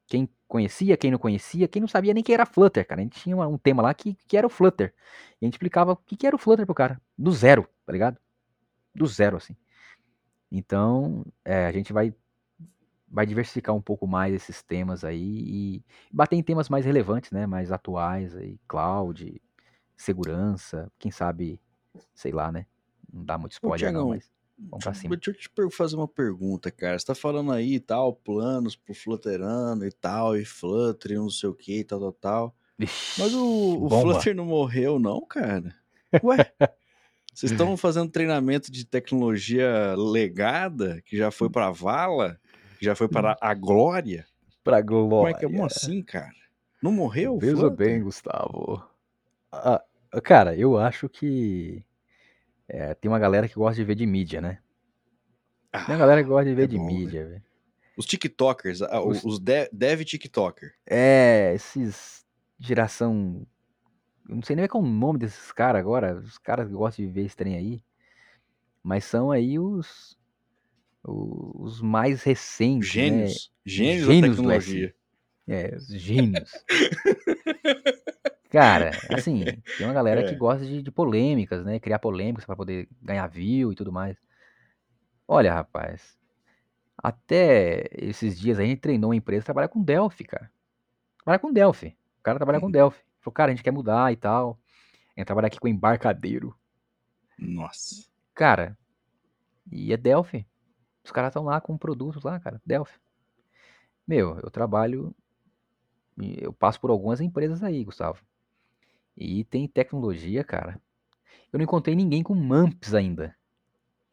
Quem conhecia, quem não conhecia, quem não sabia nem que era Flutter, cara. A gente tinha um tema lá que, que era o Flutter. E a gente explicava o que, que era o Flutter pro cara. Do zero, tá ligado? Do zero, assim. Então, é, a gente vai, vai diversificar um pouco mais esses temas aí e bater em temas mais relevantes, né? Mais atuais aí, cloud, segurança, quem sabe, sei lá, né? Não dá muito spoiler não, Tiagão, mas vamos pra cima. Deixa eu te fazer uma pergunta, cara. Você tá falando aí e tal, planos pro Flutterano e tal, e Flutter e não sei o que e tal, tal, tal. Mas o, o. Flutter não morreu, não, cara? Ué? Vocês estão fazendo treinamento de tecnologia legada, que já foi pra vala, que já foi para a glória? Pra Como glória. é que é? Como assim, cara? Não morreu Veja bem, Gustavo. Ah, cara, eu acho que é, tem uma galera que gosta de ver de mídia, né? Tem uma galera que gosta de ver é de bom, né? mídia, velho. Os TikTokers, ah, Os- os, de- dev TikToker. É, esses geração. Eu não sei nem qual é o nome desses caras agora. Os caras que gostam de ver esse trem aí. Mas são aí os. Os mais recentes. Gênios. Né? Gênios, Gênios da tecnologia. É, os gênios. Cara, assim, tem uma galera que É. gosta de, de polêmicas, né? Criar polêmicas pra poder ganhar view e tudo mais. Olha, rapaz, até esses dias a gente treinou uma empresa que trabalha com Delphi, cara. Trabalha com Delphi. O cara trabalha com Uhum. Delphi. Falou, cara, a gente quer mudar e tal. A gente trabalha aqui com embarcadeiro. Nossa. Cara, e é Delphi. Os caras estão lá com produtos lá, cara. Delphi. Meu, eu trabalho. e Eu passo por algumas empresas aí, Gustavo. E tem tecnologia, cara. Eu não encontrei ninguém com MAMPs ainda.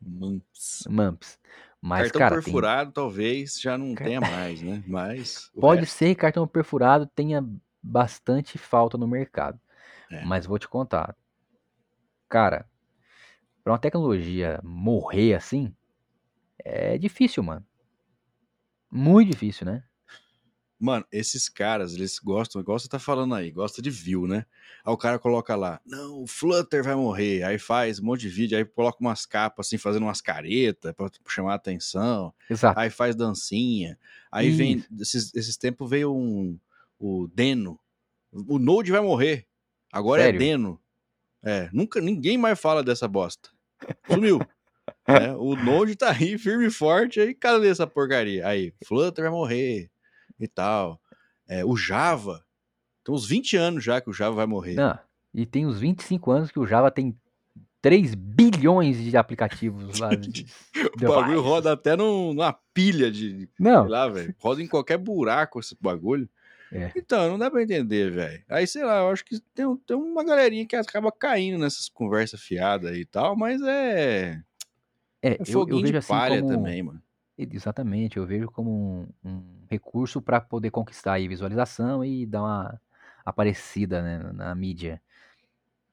Mumps. MAMPs. Mas, Cartão cara, tem- perfurado talvez já não Car- tenha mais, né? Mas. pode resto- ser que cartão perfurado tenha bastante falta no mercado. É. Mas vou te contar. Cara, pra uma tecnologia morrer assim, é difícil, mano. Muito difícil, né? Mano, esses caras, eles gostam, igual você tá falando aí, gosta de view, né? Aí o cara coloca lá, não, o Flutter vai morrer. Aí faz um monte de vídeo, aí coloca umas capas assim, fazendo umas caretas pra chamar a atenção. Exato. Aí faz dancinha. Aí vem, Isso. esses, esses tempos veio um, o Deno. O Node vai morrer. Agora Sério? é Deno. É, nunca, ninguém mais fala dessa bosta. Sumiu. É, o Node tá aí, firme e forte, aí cadê essa porcaria? Aí, Flutter vai morrer e tal. É, o Java, tem uns 20 anos já que o Java vai morrer. Não, e tem uns 25 anos que o Java tem 3 bilhões de aplicativos lá. de O bagulho roda até num- numa pilha de. Não, lá, velho. Roda em qualquer buraco esse bagulho. É. Então, não dá pra entender, velho. Aí, sei lá, eu acho que tem, tem uma galerinha que acaba caindo nessas conversas fiadas e tal, mas é. é, É eu, eu vejo de assim palha como. também, mano. Exatamente, eu vejo como um, um recurso para poder conquistar aí visualização e dar uma aparecida né, na mídia.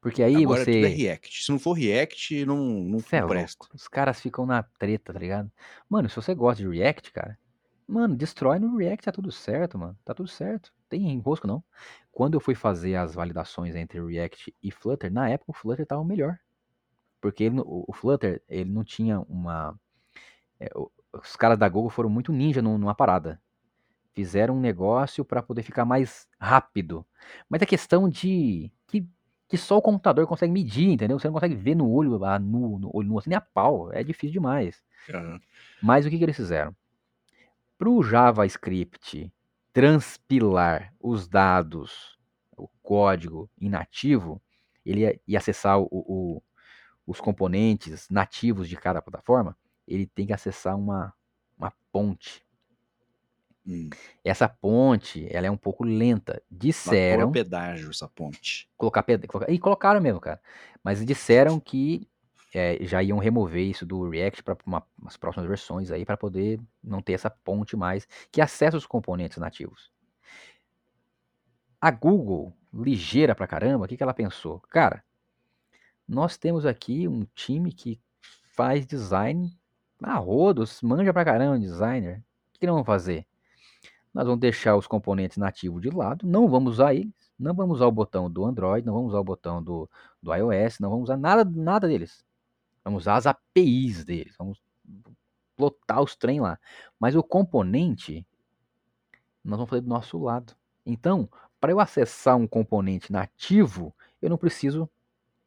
Porque aí Agora tudo é você. React. Se não for React, não, não, Cê é presta. louco. Os caras ficam na treta, tá ligado? Mano, se você gosta de React, cara, mano, destrói no React, tá tudo certo, mano. Tá tudo certo. Tem enrosco, não. Quando eu fui fazer as validações entre React e Flutter, na época o Flutter tava melhor. Porque ele, o o Flutter, ele não tinha uma. é, o- os caras da Google foram muito ninja num- numa parada. Fizeram um negócio para poder ficar mais rápido. Mas é questão de. Que, que só o computador consegue medir, entendeu? Você não consegue ver no olho, a nu, no olho nu, assim, nem a pau. É difícil demais. Aham. Mas o que, que eles fizeram? Para o JavaScript transpilar os dados, o código inativo, ele ia, ia acessar o- o- os componentes nativos de cada plataforma, ele tem que acessar uma, uma ponte. Hum. Essa ponte, ela é um pouco lenta. Disseram, pedágio essa ponte. colocar, ped- colocar e colocaram mesmo, cara. Mas disseram que é, já iam remover isso do React para umas próximas versões aí para poder não ter essa ponte mais que acessa os componentes nativos. A Google, ligeira pra caramba, o que, que ela pensou? Cara, nós temos aqui um time que faz design a rodos, manja pra caramba designer. O que, que nós vamos fazer? Nós vamos deixar os componentes nativos de lado, não vamos usar eles, não vamos usar o botão do Android, não vamos usar o botão do, do iOS, não vamos usar nada, nada deles. Vamos usar as APIs deles, vamos plotar os trem lá. Mas o componente, nós vamos fazer do nosso lado. Então, para eu acessar um componente nativo, eu não preciso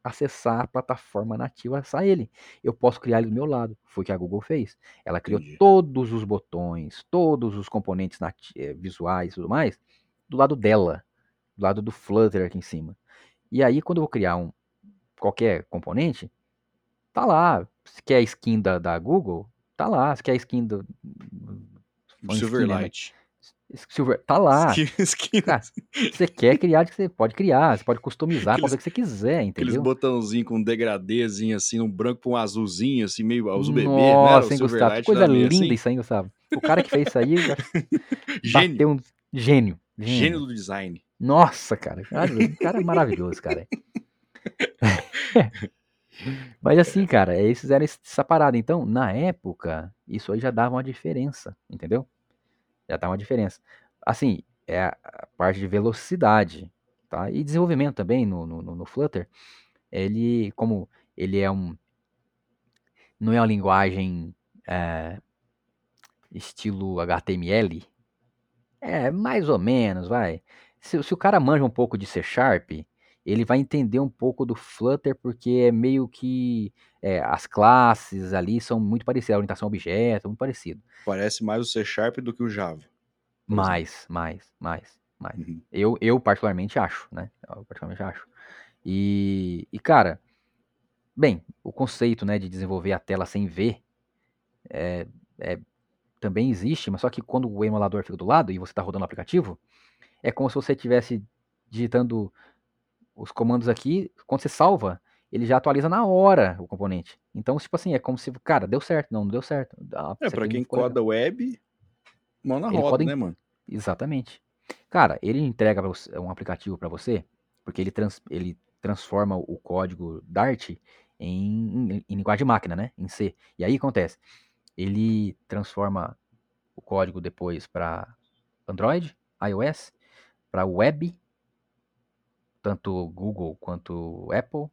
acessar a plataforma nativa, acessar ele. Eu posso criar ele do meu lado. Foi o que a Google fez. Ela criou Entendi. todos os botões, todos os componentes eh, visuais e tudo mais, do lado dela, do lado do Flutter aqui em cima. E aí, quando eu vou criar um qualquer componente, tá lá. Se quer a skin da, da Google, tá lá. Se quer a skin do. né, Silverlight. Silver, tá lá. Skin- Cara, Você quer criar, você pode criar, você pode customizar Aqueles- fazer o que você quiser, Aqueles entendeu? botãozinhos com um degradêzinho assim, um branco pra um azulzinho, assim, meio azul bebê, né? Nossa, O hein, Gustavo? Que coisa linda assim. isso aí, Gustavo. O cara que fez isso aí Gênio. um gênio. Gênio do design. Nossa, cara. Cara, O cara é maravilhoso, cara. Mas assim, cara, eles fizeram essa parada. Então, na época, isso aí já dava uma diferença, entendeu? Já dava uma diferença. Assim, é a parte de velocidade, tá? E desenvolvimento também no, no- no Flutter. Ele, como ele é um. Não é uma linguagem é, estilo HTML, é mais ou menos, vai. Se, se o cara manja um pouco de C Sharp, ele vai entender um pouco do Flutter, porque é meio que é, as classes ali são muito parecidas, a orientação a objeto, muito parecido. Parece mais o C Sharp do que o Java. Mais, mais, mais, mais. Uhum. Eu, eu particularmente acho, né? Eu particularmente acho. E, e, cara, bem, o conceito, né, de desenvolver a tela sem ver é, é- também existe, mas só que quando o emulador fica do lado e você está rodando o aplicativo, é como se você estivesse digitando os comandos aqui, quando você salva, ele já atualiza na hora o componente. Então, tipo assim, é como se, cara, deu certo, não, não deu certo. Ah, É, pra quem coda web, mão na Ele roda, em- né, mano? Exatamente. Cara, ele entrega você- um aplicativo para você, porque ele, trans- ele transforma o código Dart em, em, em linguagem de máquina, né? Em C. E aí acontece, ele transforma o código depois para Android, iOS, para web, tanto Google quanto Apple.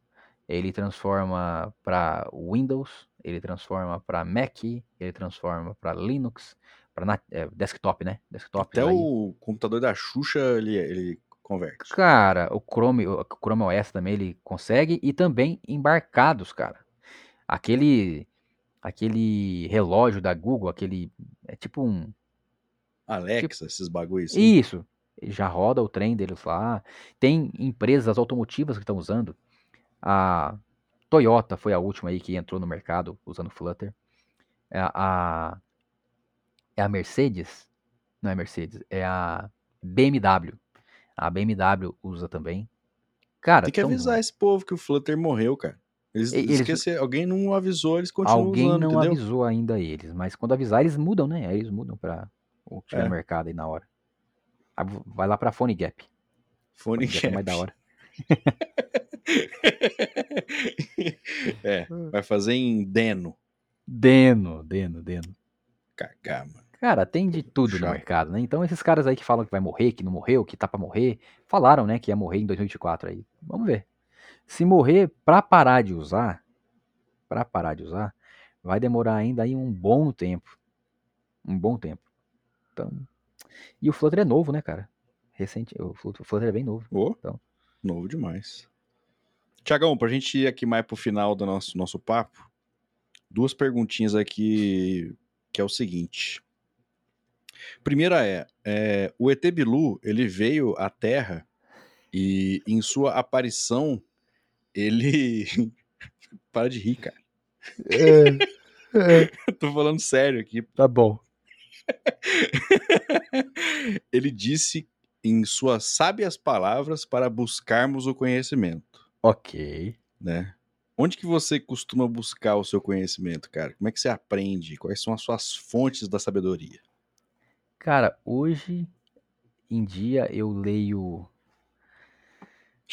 Ele transforma para Windows, ele transforma para Mac, ele transforma para Linux, para desktop, né? Desktop. Até o computador da Xuxa ele, ele converte. Cara, o Chrome, o Chrome OS também ele consegue e também embarcados, cara. Aquele aquele relógio da Google, aquele é tipo um Alexa, esses bagulhos assim. isso, já roda o trem deles lá. Tem empresas automotivas que estão usando a Toyota foi a última aí que entrou no mercado usando Flutter. É a, é a Mercedes, não é Mercedes, é a BMW. A BMW usa também. Cara, Tem que tão avisar esse povo que o Flutter morreu, cara. Eles, eles- esqueceram, alguém não avisou, eles continuam Alguém usando, não entendeu? avisou ainda eles, mas quando avisar eles mudam, né? Aí eles mudam pra o que tiver É. mercado aí na hora. Aí vai lá pra Phone Gap. Fone Phone Gap é mais da hora. é, vai fazer em Deno. Deno, Deno, Deno. Cagar, mano. Cara, tem de tudo no mercado, né? Então esses caras aí que falam que vai morrer, que não morreu, que tá pra morrer, falaram, né, que ia morrer em 2024 aí. Vamos ver. Se morrer pra parar de usar, pra parar de usar, vai demorar ainda aí um bom tempo. Um bom tempo. Então, e o Flutter é novo, né, cara? Recente, o Flut- o Flutter é bem novo. Ô, Então. novo demais. Tiagão, pra gente ir aqui mais pro final do nosso, nosso papo, duas perguntinhas aqui, que é o seguinte. Primeira é, é, o ET Bilu, ele veio à Terra e em sua aparição, ele... Para de rir, cara. Eu tô falando sério aqui. tá bom. ele disse em suas sábias palavras para buscarmos o conhecimento. Ok. né? Onde que você costuma buscar o seu conhecimento, cara? Como é que você aprende? Quais são as suas fontes da sabedoria? Cara, hoje em dia eu leio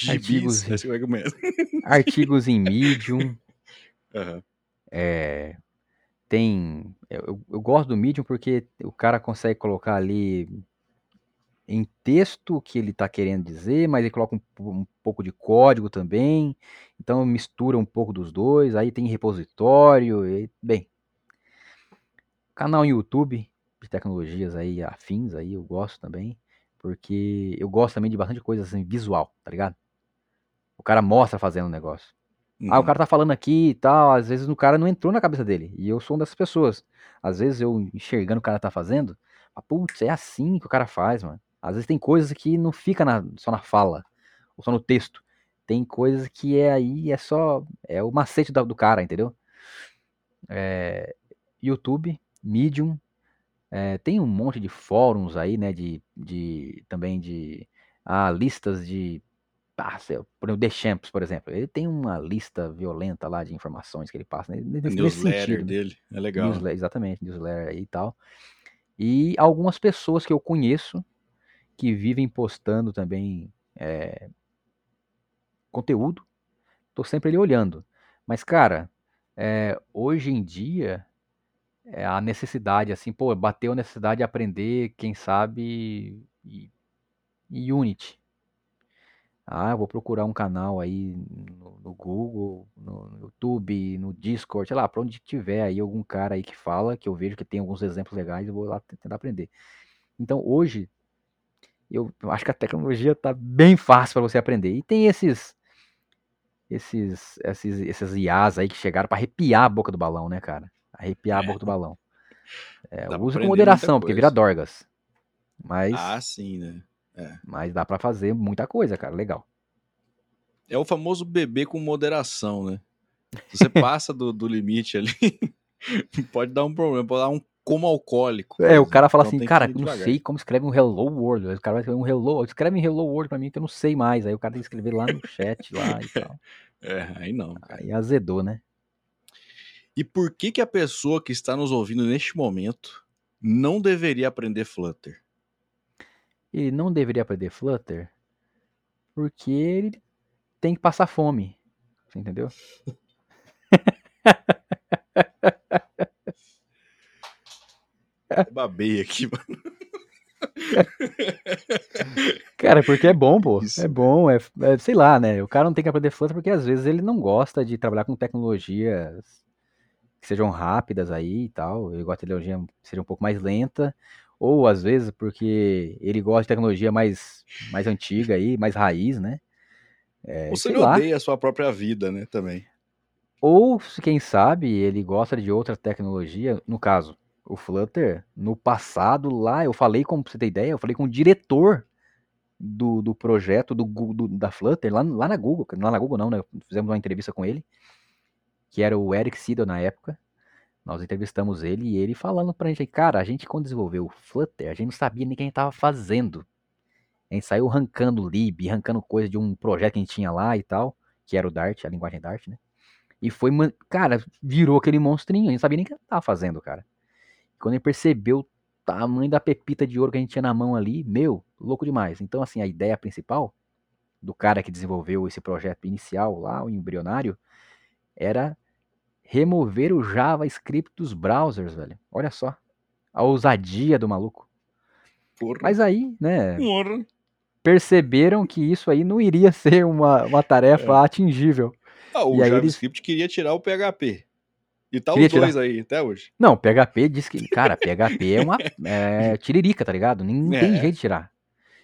Artigos- Gibis, esse é artigos em Medium, Aham. É, tem. Eu, eu gosto do Medium porque o cara consegue colocar ali em texto o que ele está querendo dizer, mas ele coloca um, um pouco de código também. Então mistura um pouco dos dois. Aí tem repositório. E, bem, canal YouTube de tecnologias aí afins aí eu gosto também, porque eu gosto também de bastante coisa assim visual, tá ligado? O cara mostra fazendo o negócio. Ah, o Uhum. cara tá falando aqui e tal, às vezes o cara não entrou na cabeça dele. E eu sou uma dessas pessoas. Às vezes eu enxergando o cara tá fazendo, ah, putz, é assim que o cara faz, mano. Às vezes tem coisas que não fica na- só na fala, ou só no texto. Tem coisas que é aí, é só, é o macete da- do, cara, entendeu? É, YouTube, Medium, é, tem um monte de fóruns aí, né, de, de também de ah, listas de lá, por exemplo, The Champs, por exemplo, ele tem uma lista violenta lá de informações que ele passa, né, nesse, nesse newsletter sentido. né? dele é legal. Newsle- exatamente, newsletter aí e tal. E algumas pessoas que eu conheço que vivem postando também é, conteúdo, tô sempre ali olhando. Mas, cara, é, hoje em dia, é, a necessidade, assim, pô, bateu a necessidade de aprender, quem sabe, e- e Unity. Ah, eu vou procurar um canal aí no, no Google, no, no YouTube, no Discord, sei lá, pra onde tiver aí algum cara aí que fala, que eu vejo que tem alguns exemplos legais, eu vou lá tentar aprender. Então, hoje, eu acho que a tecnologia tá bem fácil para você aprender. E tem esses esses esses esses IAs aí que chegaram para arrepiar a boca do balão, né, cara? Arrepiar a boca do balão. É, aprender com moderação, porque vira dorgas. Mas Ah, sim, né? Mas dá para fazer muita coisa, cara, legal. É o famoso beber com moderação, né? Se você passa do, do limite ali, pode dar um problema, pode dar um como alcoólico. É, o cara fala Então assim, cara, eu não sei como escreve um hello world. O cara vai escrever um hello, escreve um hello world pra mim que eu não sei mais. Aí o cara tem que escrever lá no chat lá e tal. É, aí não. cara. Aí azedou, né? E por que que a pessoa que está nos ouvindo neste momento não deveria aprender Flutter? Ele não deveria aprender Flutter porque ele tem que passar fome. Você entendeu? Eu babei aqui, mano. Cara, porque é bom, pô. Isso, é bom, é, é- sei lá, né? O cara não tem que aprender Flutter porque às vezes ele não gosta de trabalhar com tecnologias que sejam rápidas aí e tal. Ele gosta de tecnologia seja um pouco mais lenta. Ou às vezes porque ele gosta de tecnologia mais, mais antiga aí, mais raiz, né? É, Você lá. odeia a sua própria vida, né, também. Ou, quem sabe, ele gosta de outra tecnologia. No caso, o Flutter, no passado lá, eu falei, como pra você ter ideia, eu falei com o diretor do, do projeto do, do- da Flutter, lá, lá na Google. Lá na Google não, né? Fizemos uma entrevista com ele. que era o Eric Siddle na época. Nós entrevistamos ele e ele falando pra gente, cara, a gente quando desenvolveu o Flutter, a gente não sabia nem o que a gente tava fazendo. A gente saiu arrancando lib, arrancando coisa de um projeto que a gente tinha lá e tal, que era o Dart, a linguagem Dart, né? E foi, cara, virou aquele monstrinho, a gente não sabia nem o que tava fazendo, cara. Quando ele percebeu o tamanho da pepita de ouro que a gente tinha na mão ali, meu, louco demais. Então, assim, a ideia principal do cara que desenvolveu esse projeto inicial lá, o embrionário, era remover o JavaScript dos browsers, velho. Olha só. A ousadia do maluco. Porra. Mas aí, né, Porra. perceberam que isso aí não iria ser uma, uma tarefa É. atingível. Ah, o E aí JavaScript queria tirar o PHP. E tá Queria os dois aí, até hoje. Não, PHP diz que, cara, PHP é uma é, tiririca, tá ligado? Não É. tem jeito de tirar.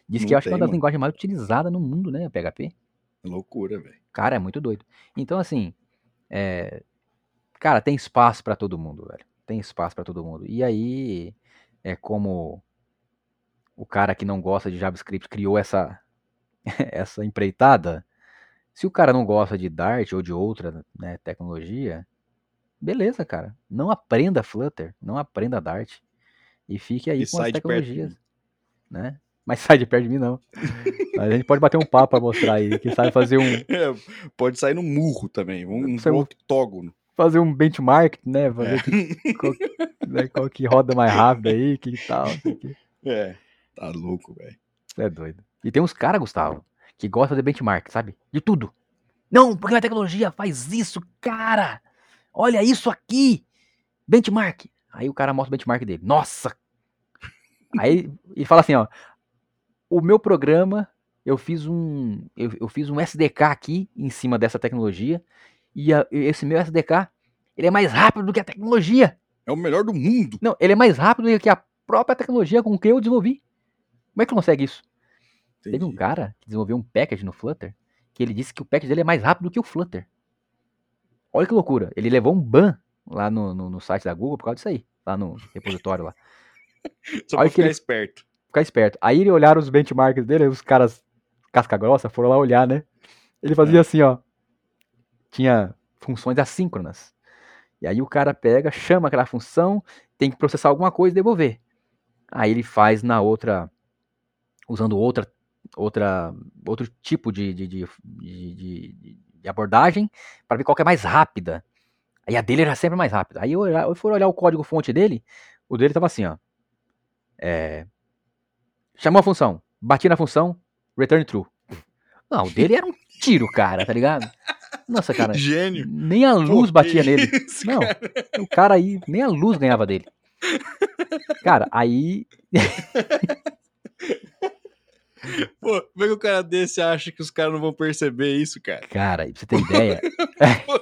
Diz que Não eu acho que é uma das mano. linguagens mais utilizadas no mundo, né, PHP. Loucura, velho. Cara, é muito doido. Então, assim, é, cara, tem espaço pra todo mundo, velho. Tem espaço pra todo mundo. E aí, é como o cara que não gosta de JavaScript criou essa, essa empreitada. Se o cara não gosta de Dart ou de outra né, tecnologia, beleza, cara. Não aprenda Flutter, não aprenda Dart. E fique aí E com as tecnologias, né? Mas sai de perto de mim, não. A gente pode bater um papo pra mostrar aí, que sabe fazer um, É, pode sair no murro também. Um, um- octógono. Fazer um benchmark, né? Fazer É. que- qual, né, qual que roda mais rápido aí, que tal, quê. É, tá louco, velho. É doido. E tem uns caras, Gustavo, que gostam de benchmark, sabe? De tudo. Não, porque a tecnologia faz isso, cara! Olha isso aqui! Benchmark! Aí o cara mostra o benchmark dele. Nossa! Aí ele fala assim, ó. O meu programa, eu fiz um. Eu, eu fiz um SDK aqui em cima dessa tecnologia. E a- esse meu SDK, ele é mais rápido do que a tecnologia. É o melhor do mundo. Não, ele é mais rápido do que a própria tecnologia com que eu desenvolvi. Como é que consegue isso? Teve um Entendi. cara que desenvolveu um package no Flutter que ele disse que o package dele é mais rápido do que o Flutter. Olha que loucura. Ele levou um ban lá no, no, no site da Google por causa disso aí. Lá no repositório lá. Só olha pra ficar ele- esperto. Ficar esperto. Aí ele olharam os benchmarks dele, os caras casca grossa foram lá olhar, né? Ele fazia É. assim, ó. Tinha funções assíncronas. E aí o cara pega, chama aquela função, tem que processar alguma coisa e devolver. Aí ele faz na outra, usando outra, outra, outro tipo de, de, de, de- de- abordagem para ver qual que é mais rápida. Aí a dele era sempre mais rápida. Aí eu, eu olhar o código fonte dele, o dele tava assim, ó. É, chamou a função, bati na função, return true. Não, o dele era um tiro, cara, tá ligado? Nossa, cara, Gênio. nem a Pô, luz que batia nele. isso, Não, cara? o cara aí, nem a luz ganhava dele. Cara, aí. Pô, como é que o cara desse acha que os caras não vão perceber isso, cara? Cara, pra você ter ideia. Pô,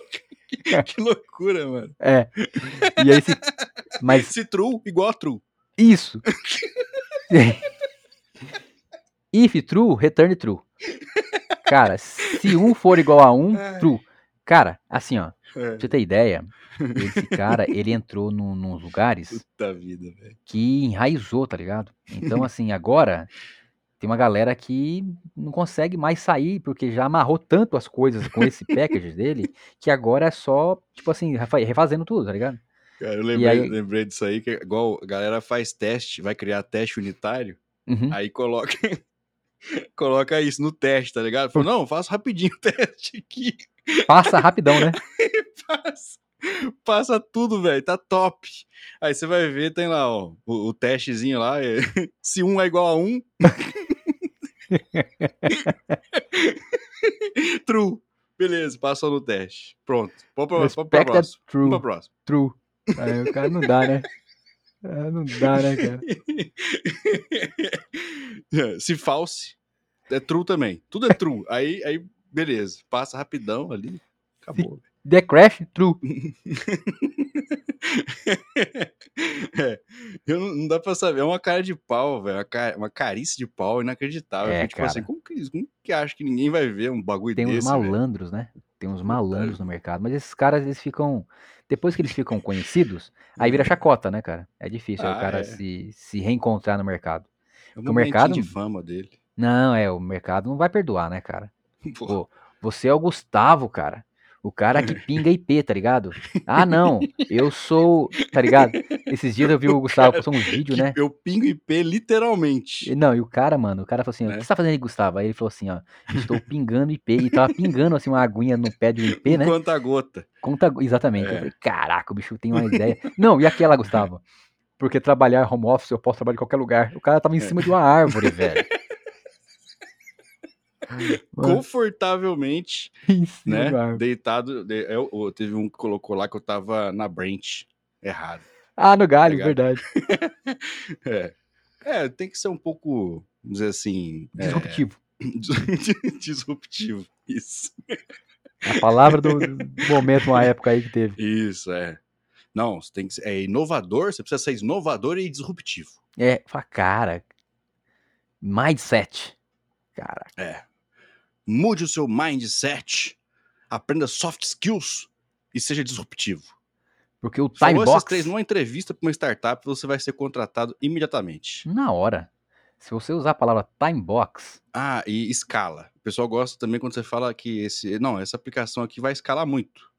que, que loucura, mano. É. E aí se. Mas Se true, igual a true. isso. If true, return true. Cara, se um for igual a um, true. Cara, assim, ó, É. pra você ter ideia, esse cara, ele entrou num, nos lugares Puta vida, que enraizou, tá ligado? Então, assim, agora tem uma galera que não consegue mais sair, porque já amarrou tanto as coisas com esse package dele, que agora é só, tipo assim, refa- refazendo tudo, tá ligado? Cara, eu lembrei, aí- lembrei disso aí, que é igual a galera faz teste, vai criar teste unitário, Uhum. aí coloca, coloca isso no teste, tá ligado? Falou, não, faço rapidinho o teste aqui, Passa rapidão, né? passa, passa tudo, velho, tá top. Aí você vai ver, tem lá, ó, o, o testezinho lá, é, se um é igual a um, true. Beleza, passou no teste. Pronto. Vamos pra, pra that próxima. true, pra próxima. true. Aí o cara não dá, né? É, não dá, né, cara? Se false, é true também. Tudo é true. aí, aí, beleza. Passa rapidão ali. Acabou. The crash, true. é, eu não, não dá pra saber. É uma cara de pau, velho. Uma, ca- uma carice de pau inacreditável. É, tipo assim, cara. como que, como que acha que ninguém vai ver um bagulho Tem uns desse, velho? malandros, né? Tem uns malandros no mercado. Mas esses caras, eles ficam. Depois que eles ficam conhecidos, aí vira chacota, né, cara? É difícil aí o Ah, cara é. se, se reencontrar no mercado. É um o mercado- de fama dele. Não, é, o mercado não vai perdoar, né, cara? Pô, Pô, você é o Gustavo, cara. O cara que pinga IP, tá ligado? Ah, não, eu sou. Tá ligado? Esses dias eu vi o Gustavo postou um vídeo, né? Eu pingo IP literalmente. Não, e o cara, mano, o cara falou assim: o que você tá fazendo aí, Gustavo? Aí ele falou assim: ó, estou pingando IP. E tava pingando assim uma aguinha no pé de um IP, né? Conta gota. Conta, exatamente. Eu É. falei, caraca, o bicho tem uma ideia. Não, e aquela, Gustavo? Porque trabalhar home office, eu posso trabalhar em qualquer lugar. O cara tava em É. cima de uma árvore, velho. Confortavelmente, né? Deitado. de- eu- eu- teve um que colocou lá que eu tava na branch. Errado. Ah, no galho, Legal. verdade. É. É, tem que ser um pouco, vamos dizer assim. é, Disruptivo. disruptivo. Isso. A palavra do momento, uma época aí que teve. Isso, é. Não, você tem que ser. É inovador, você precisa ser inovador e disruptivo. É, cara. Mindset. Cara, É. Mude o seu mindset, aprenda soft skills e seja disruptivo. porque o Falou time esses box. três numa entrevista para uma startup, você vai ser contratado imediatamente. Na hora. Se você usar a palavra time box, Ah, e escala. O pessoal gosta também quando você fala que esse, não, essa aplicação aqui vai escalar muito.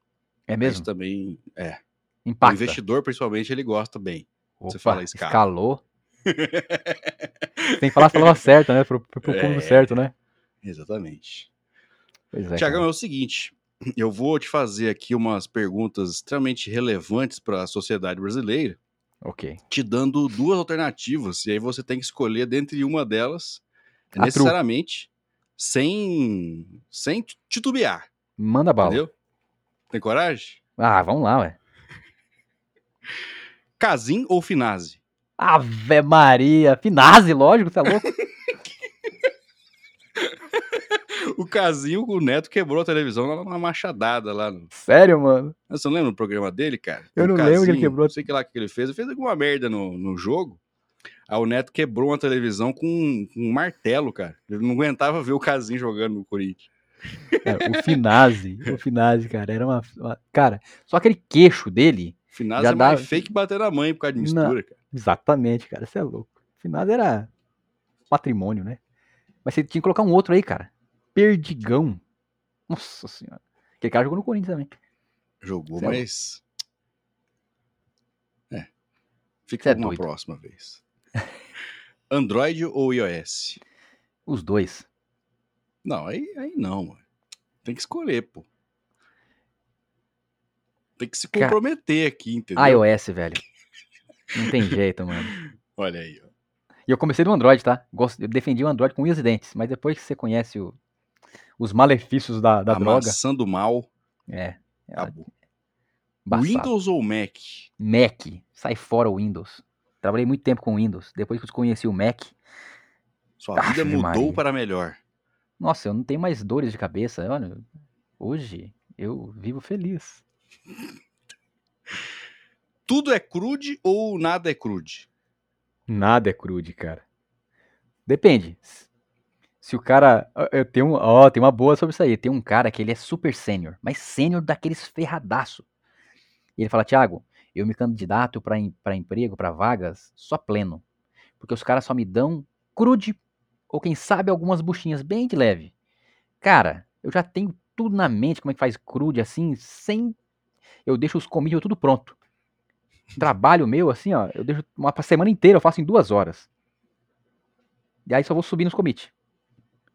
é Isso mesmo? também é. O Impacta. investidor, principalmente, ele gosta bem. Opa, você fala escala. escalou. Tem que falar a palavra certa, né? Pro, pro pro É. público certo, né? Exatamente. Pois é. Tiagão, é o seguinte, eu vou te fazer aqui umas perguntas extremamente relevantes para a sociedade brasileira, Ok. te dando duas alternativas, e aí você tem que escolher dentre uma delas, A tru. necessariamente, sem, sem titubear, Manda bala. entendeu? Tem coragem? Ah, vamos lá, ué. Casim ou Finazzi? Ave Maria. Finazzi, lógico, tá louco? O Casim, o Neto quebrou a televisão lá na machadada lá. No... Sério, mano? Você não lembra do programa dele, cara? Eu O não lembro que ele quebrou. Não sei que lá que ele fez. Ele fez alguma merda no, no jogo. Aí o Neto quebrou uma televisão com um, um martelo, cara. Ele não aguentava ver o Casim jogando no Corinthians. Cara, o Finazzi, o Finazzi, cara, era uma, uma- Cara, só aquele queixo dele. Finazzi Já é mais dá- fake bater na mãe por causa de Não. mistura, cara. Exatamente, cara, você é louco. O Finazzi era patrimônio, né? Mas você tinha que colocar um outro aí, cara. Perdigão. Nossa senhora. Aquele cara jogou no Corinthians também. Jogou, Cê é mas. É. Fica é pra uma próxima vez. Android ou iOS? Os dois. Não, aí, aí não, mano. Tem que escolher, pô. Tem que se comprometer aqui, entendeu? iOS, velho. Não tem jeito, mano. Olha aí, ó. E eu comecei no Android, tá? Gosto, eu defendi o Android com unhas e dentes. Mas depois que você conhece o- os malefícios da, da droga. maçã do mal, É. acabou. embaçado. Windows ou Mac? Mac. Sai fora o Windows. Trabalhei muito tempo com Windows. Depois que eu conheci o Mac. Sua vida Ave mudou Maria. para melhor. Nossa, eu não tenho mais dores de cabeça. Olha, hoje eu vivo feliz. Tudo é crude ou nada é crude? Nada é crude, cara. Depende. Se o cara. Eu tenho, ó, tem uma boa sobre isso aí. Tem um cara que ele é super sênior, mas sênior daqueles ferradaço. E ele fala: Thiago, eu me candidato pra emprego, pra vagas, só pleno. Porque os caras só me dão crude ou quem sabe algumas buchinhas bem de leve. Cara, eu já tenho tudo na mente como é que faz crude assim, sem. Eu deixo os comídios tudo pronto. Trabalho meu, assim, ó, eu deixo uma semana inteira, eu faço em duas horas. E aí só vou subir nos commits.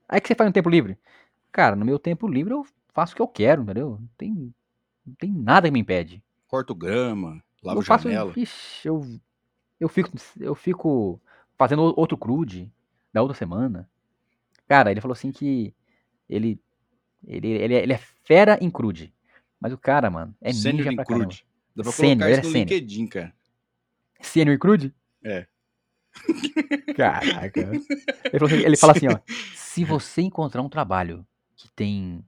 Aí que você faz no tempo livre? Cara, no meu tempo livre eu faço o que eu quero, entendeu? Não tem, não tem nada que me impede. Corto grama, lavo eu faço, janela. ixi, eu, eu fico, eu fico fazendo outro crude da outra semana. Cara, ele falou assim que ele, ele, ele, é- ele é fera em crude. Mas o cara, mano, é ninja pra caramba. crude. Dá pra Sênior, colocar isso é no. LinkedIn, cara. Sênior em crude? É. Caraca. Ele, falou assim- ele fala assim, ó. Se você encontrar um trabalho que tem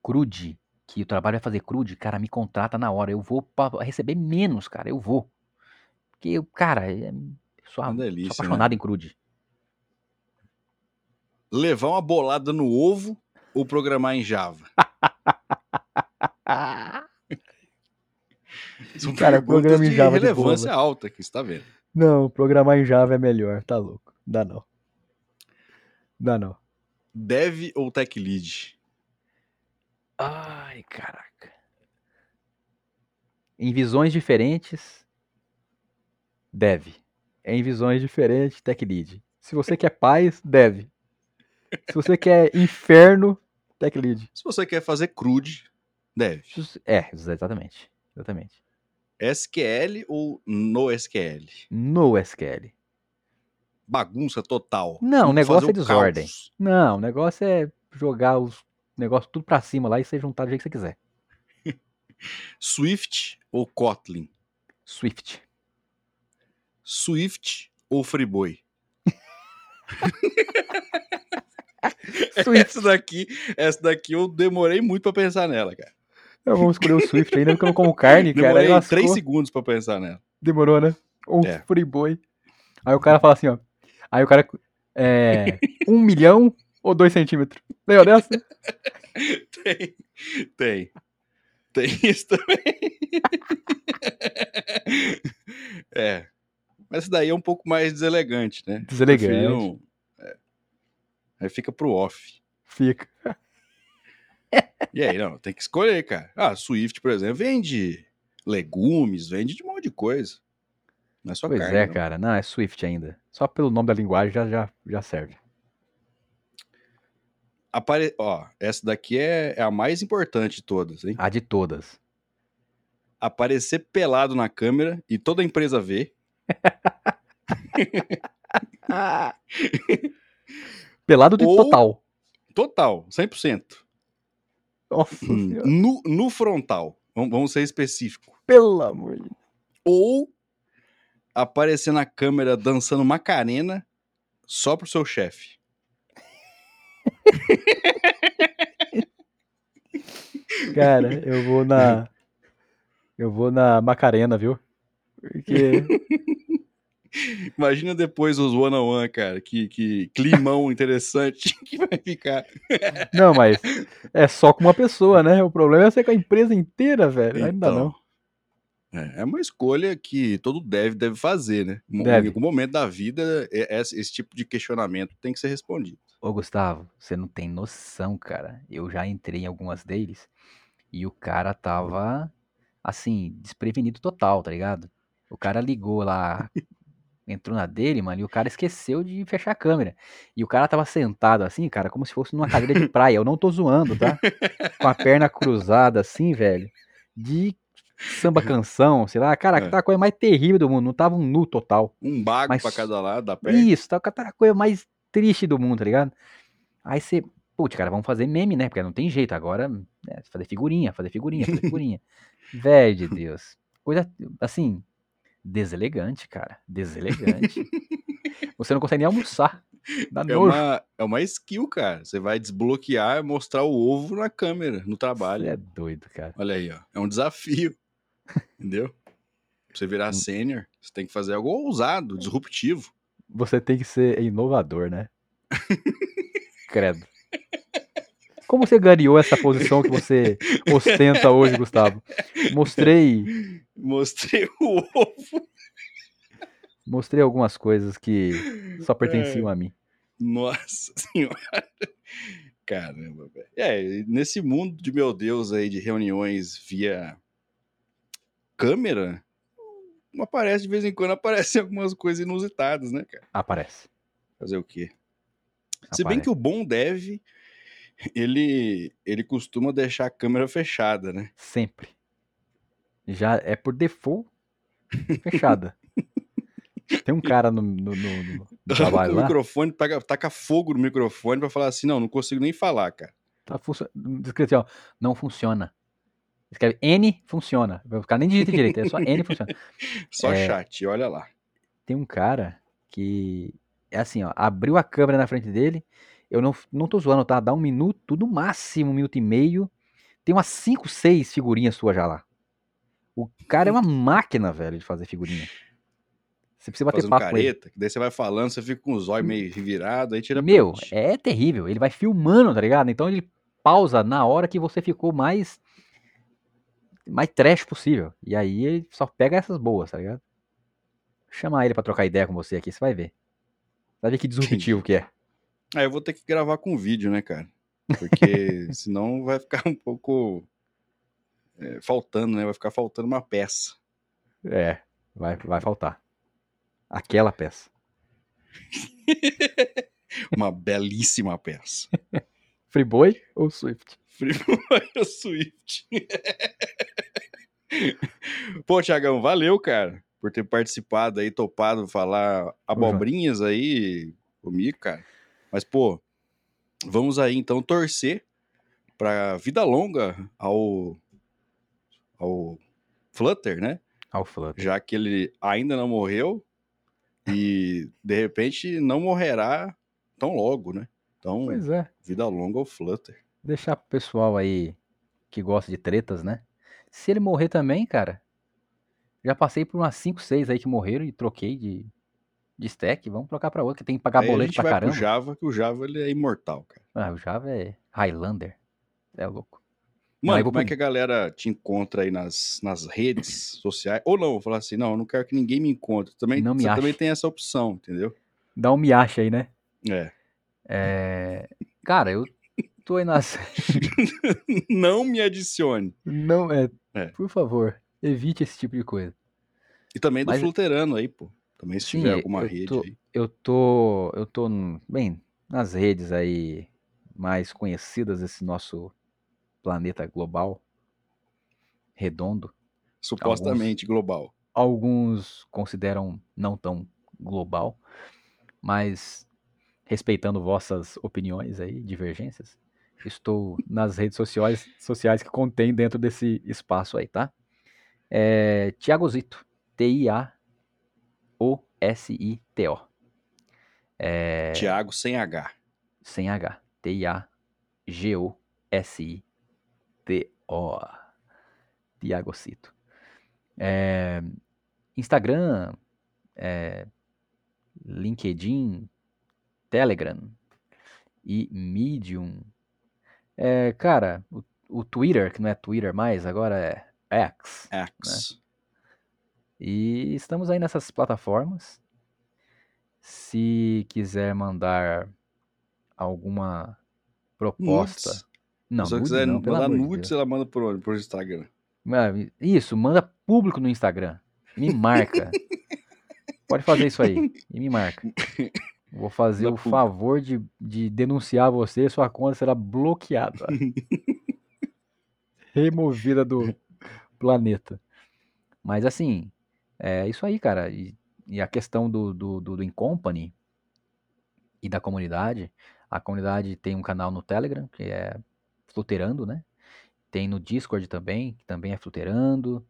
crude, que o trabalho vai fazer crude, cara, me contrata na hora. Eu vou receber menos, cara. Eu vou. Porque, eu, cara, é, sou, a- delícia, sou né? apaixonado em crude. Levar uma bolada no ovo ou programar em Java? São Cara, perguntas programa em Java de relevância boa, alta aqui, você tá vendo? Não, programar em Java é melhor. Tá louco. Dá não. Dá não. Dev ou Tech Lead? Ai, caraca. Em visões diferentes, deve. Em visões diferentes, tech lead. Se você quer paz, deve. Se você quer inferno, tech lead. Se você quer fazer crude, deve. É, exatamente. Exatamente. SQL ou no SQL? No SQL. Bagunça total. Não, o negócio é desordem. caos. Não, o negócio é jogar os negócios tudo pra cima lá e você juntar do jeito que você quiser. Swift ou Kotlin? Swift. Swift ou Friboi? Swift. Essa daqui, essa daqui eu demorei muito pra pensar nela, cara. Eu vou escolher o Swift ainda porque eu não como carne, cara. Aí Demorei três segundos pra pensar nela. Demorou, né? Um É. free boy. Aí o cara fala assim, ó. Aí o cara. É. Um milhão ou dois centímetros? Lembra dessa? Tem, tem. Tem isso também. é. Mas daí é um pouco mais deselegante, né? Deselegante. Não- é. Aí fica pro off. Fica. E aí, não, tem que escolher, cara. Ah, Swift, por exemplo, vende legumes, vende de um monte de coisa. Não é só Pois carne. é, não. cara. Não, é Swift ainda. Só pelo nome da linguagem já, já, já serve. Apare... Ó, essa daqui é, é a mais importante de todas, hein? A de todas. Aparecer pelado na câmera e toda a empresa vê. Pelado de Ou- total. Total, 100%. Nossa Hum. No, no frontal. Vamos, vamos ser específico. Pelo amor de Deus. Ou aparecer na câmera dançando Macarena só pro seu chefe. Cara, eu vou na. Eu vou na Macarena, viu? Porque. Imagina depois os one-on-one, cara. Que, que climão interessante que vai ficar. Não, mas é só com uma pessoa, né? O problema é ser com a empresa inteira, velho. Não dá, não. É é uma escolha que todo dev deve fazer, né? Em Deve. algum momento da vida, é- esse, esse tipo de questionamento tem que ser respondido. Ô, Gustavo, você não tem noção, cara. Eu já entrei em algumas deles e o cara tava, assim, desprevenido total, tá ligado? O cara ligou lá, entrou na dele, mano, e o cara esqueceu de fechar a câmera. E o cara tava sentado assim, cara, como se fosse numa cadeira de praia. Eu não tô zoando, tá? Com a perna cruzada assim, velho, de samba canção, sei lá. Cara, É. tá a coisa mais terrível do mundo. Não tava um nu total. Um bago Mas- pra cada lado da perna. Isso, tá tá a coisa mais triste do mundo, tá ligado? Aí você, putz, cara, vamos fazer meme, né? Porque não tem jeito agora, né, fazer figurinha, fazer figurinha, fazer figurinha. Velho de Deus. Coisa, assim, deselegante, cara. Deselegante. Você não consegue nem almoçar. Dá É nojo. uma, é uma skill, cara. Você vai desbloquear e mostrar o ovo na câmera, no trabalho. Você é doido, cara. Olha aí, ó. É um desafio. Entendeu? Pra você Hum. virar sênior, você tem que fazer algo ousado, disruptivo. Você tem que ser inovador, né? Credo. Como você ganhou essa posição que você ostenta hoje, Gustavo? Mostrei Mostrei o ovo. Mostrei algumas coisas que só pertenciam a mim. Nossa senhora. Caramba, velho. É, nesse mundo de meu Deus aí de reuniões via câmera, aparece de vez em quando aparecem algumas coisas inusitadas, né, cara? Aparece. Fazer o quê? Se bem Aparece. que o bom dev, ele, ele costuma deixar a câmera fechada, né? Sempre. Já é por default fechada. Tem um cara no, no, no- no- trabalho o lá. microfone, taca, taca fogo no microfone pra falar assim, não, não consigo nem falar, cara. Tá funcio- escrito assim. Não funciona. Escreve N funciona. O cara nem digita direito, é só N funciona. Só É. chat, olha lá. Tem um cara que é assim, ó. Abriu a câmera na frente dele. Eu não, não tô zoando, tá? Dá um minuto, no máximo um minuto e meio. Tem umas 5, 6 figurinhas suas já lá. O cara é uma máquina, velho, de fazer figurinha. Você precisa bater Fazendo papo com ele. careta, que daí você vai falando, você fica com os olhos meio revirado, aí tira Meu, é terrível. Ele vai filmando, tá ligado? Então ele pausa na hora que você ficou mais mais trash possível. E aí ele só pega essas boas, tá ligado? Chamar ele pra trocar ideia com você aqui, você vai ver. Vai ver que disruptivo que é. Aí eu vou ter que gravar com vídeo, né, cara? Porque senão vai ficar um pouco é, faltando, né? Vai ficar faltando uma peça. É, vai, vai faltar. Aquela peça. uma belíssima peça. Freeboy ou Swift? Freeboy ou Swift? Pô, Tiagão, valeu, cara, por ter participado aí, topado falar abobrinhas aí comigo, cara. Mas, pô, vamos aí então torcer para vida longa ao ao Flutter, né? Ao Flutter. Já que ele ainda não morreu e de repente não morrerá tão logo, né? Então, pois é. vida longa ao Flutter. Deixar pro pessoal aí que gosta de tretas, né? Se ele morrer também, cara, já passei por umas 5, 6 aí que morreram e troquei de, de stack. Vamos trocar pra outra, que tem que pagar aí boleto pra vai caramba. Pro Java, que o Java ele é imortal, cara. Ah, o Java é Highlander. É louco. Mano, como pro... é que a galera te encontra aí nas, nas redes sociais? Ou não, vou falar assim, não, eu não quero que ninguém me encontre. Também, não me você ache. também tem essa opção, entendeu? Dá um me acha aí, né? É. é... Cara, eu tô aí nas. não me adicione. Não, é, é. Por favor, evite esse tipo de coisa. E também do Mas... Fluterano aí, pô. Também se tiver alguma rede tô, aí. Eu tô. Eu tô, bem, nas redes aí mais conhecidas desse nosso planeta global, redondo. Supostamente alguns, global. Alguns consideram não tão global, mas respeitando vossas opiniões aí, divergências, estou nas redes sociais, sociais que contém dentro desse espaço aí, tá? É, Tiago Zito, T-I-A-O-S-I-T-O. É, Tiago sem H. Sem H. T-I-A-G-O-S-I-T-O. Tiago Cito. É, Instagram, é, LinkedIn, Telegram e Medium. É, cara, o, o, Twitter, que não é Twitter mais, agora é X. X. Né? E estamos aí nessas plataformas. Se quiser mandar alguma proposta. Nudes. Não, Se quiser não, mandar nudes, de ela manda por onde? Por Instagram. Ah, isso, manda público no Instagram. Me marca. Pode fazer isso aí. E me marca. Vou fazer o favor de, de denunciar você, sua conta será bloqueada. Removida do planeta. Mas assim, é isso aí, cara. E, e a questão do, do, do, do Incompany e da comunidade. A comunidade tem um canal no Telegram, que é Fluterando, né? Tem no Discord também, que também é Fluterando.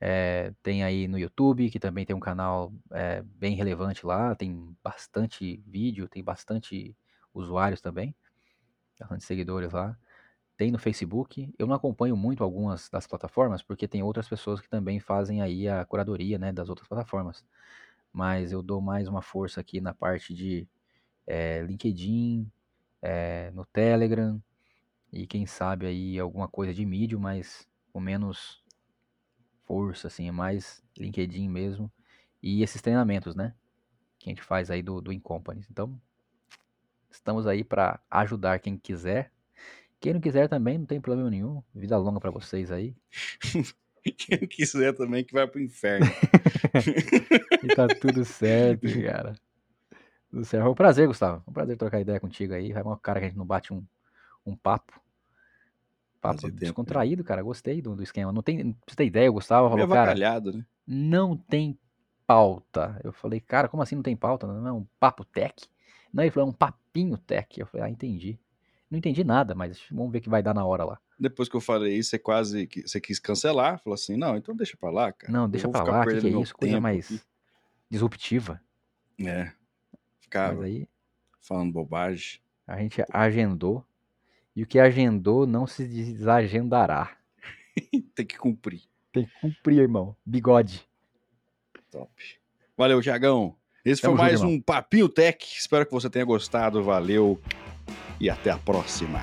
É, tem aí no YouTube, que também tem um canal é, bem relevante lá, tem bastante vídeo, tem bastante usuários também, bastante seguidores lá. Tem no Facebook. Eu não acompanho muito algumas das plataformas, porque tem outras pessoas que também fazem aí a curadoria né, das outras plataformas. Mas eu dou mais uma força aqui na parte de é, LinkedIn, no Telegram, e quem sabe aí alguma coisa de mídia, mas com menos força, assim, é mais LinkedIn mesmo. E esses treinamentos, né? Que a gente faz aí do, do Incompany. Então, estamos aí para ajudar quem quiser. Quem não quiser também, não tem problema nenhum. Vida longa para vocês aí. quem não quiser também, que vai pro inferno. e tá tudo certo, cara. Tudo certo. Foi um prazer, Gustavo. Foi um prazer trocar ideia contigo aí. Vai uma cara que a gente não bate um, um papo. Papo Fazia descontraído, tempo, cara. Gostei do, do, esquema. Não tem, pra você ter ideia, o Gustavo falou, cara. Né? Não tem pauta. Eu falei, cara, como assim não tem pauta? Não é um papo tech? Não, ele falou, é um papinho tech. Eu falei, ah, entendi. Não entendi nada, mas vamos ver o que vai dar na hora lá. Depois que eu falei isso, você quase você quis cancelar. Falou assim, não, então deixa pra lá, cara. Não, deixa pra lá, que, que é isso? Coisa mais aqui. disruptiva. É. Ficar aí, falando bobagem. A gente agendou e o que agendou não se desagendará. Tem que cumprir. Tem que cumprir, irmão. Bigode. Top. Valeu, Tiagão. Esse Tamo foi mais junto, um Papinho Tech. Espero que você tenha gostado. Valeu e até a próxima.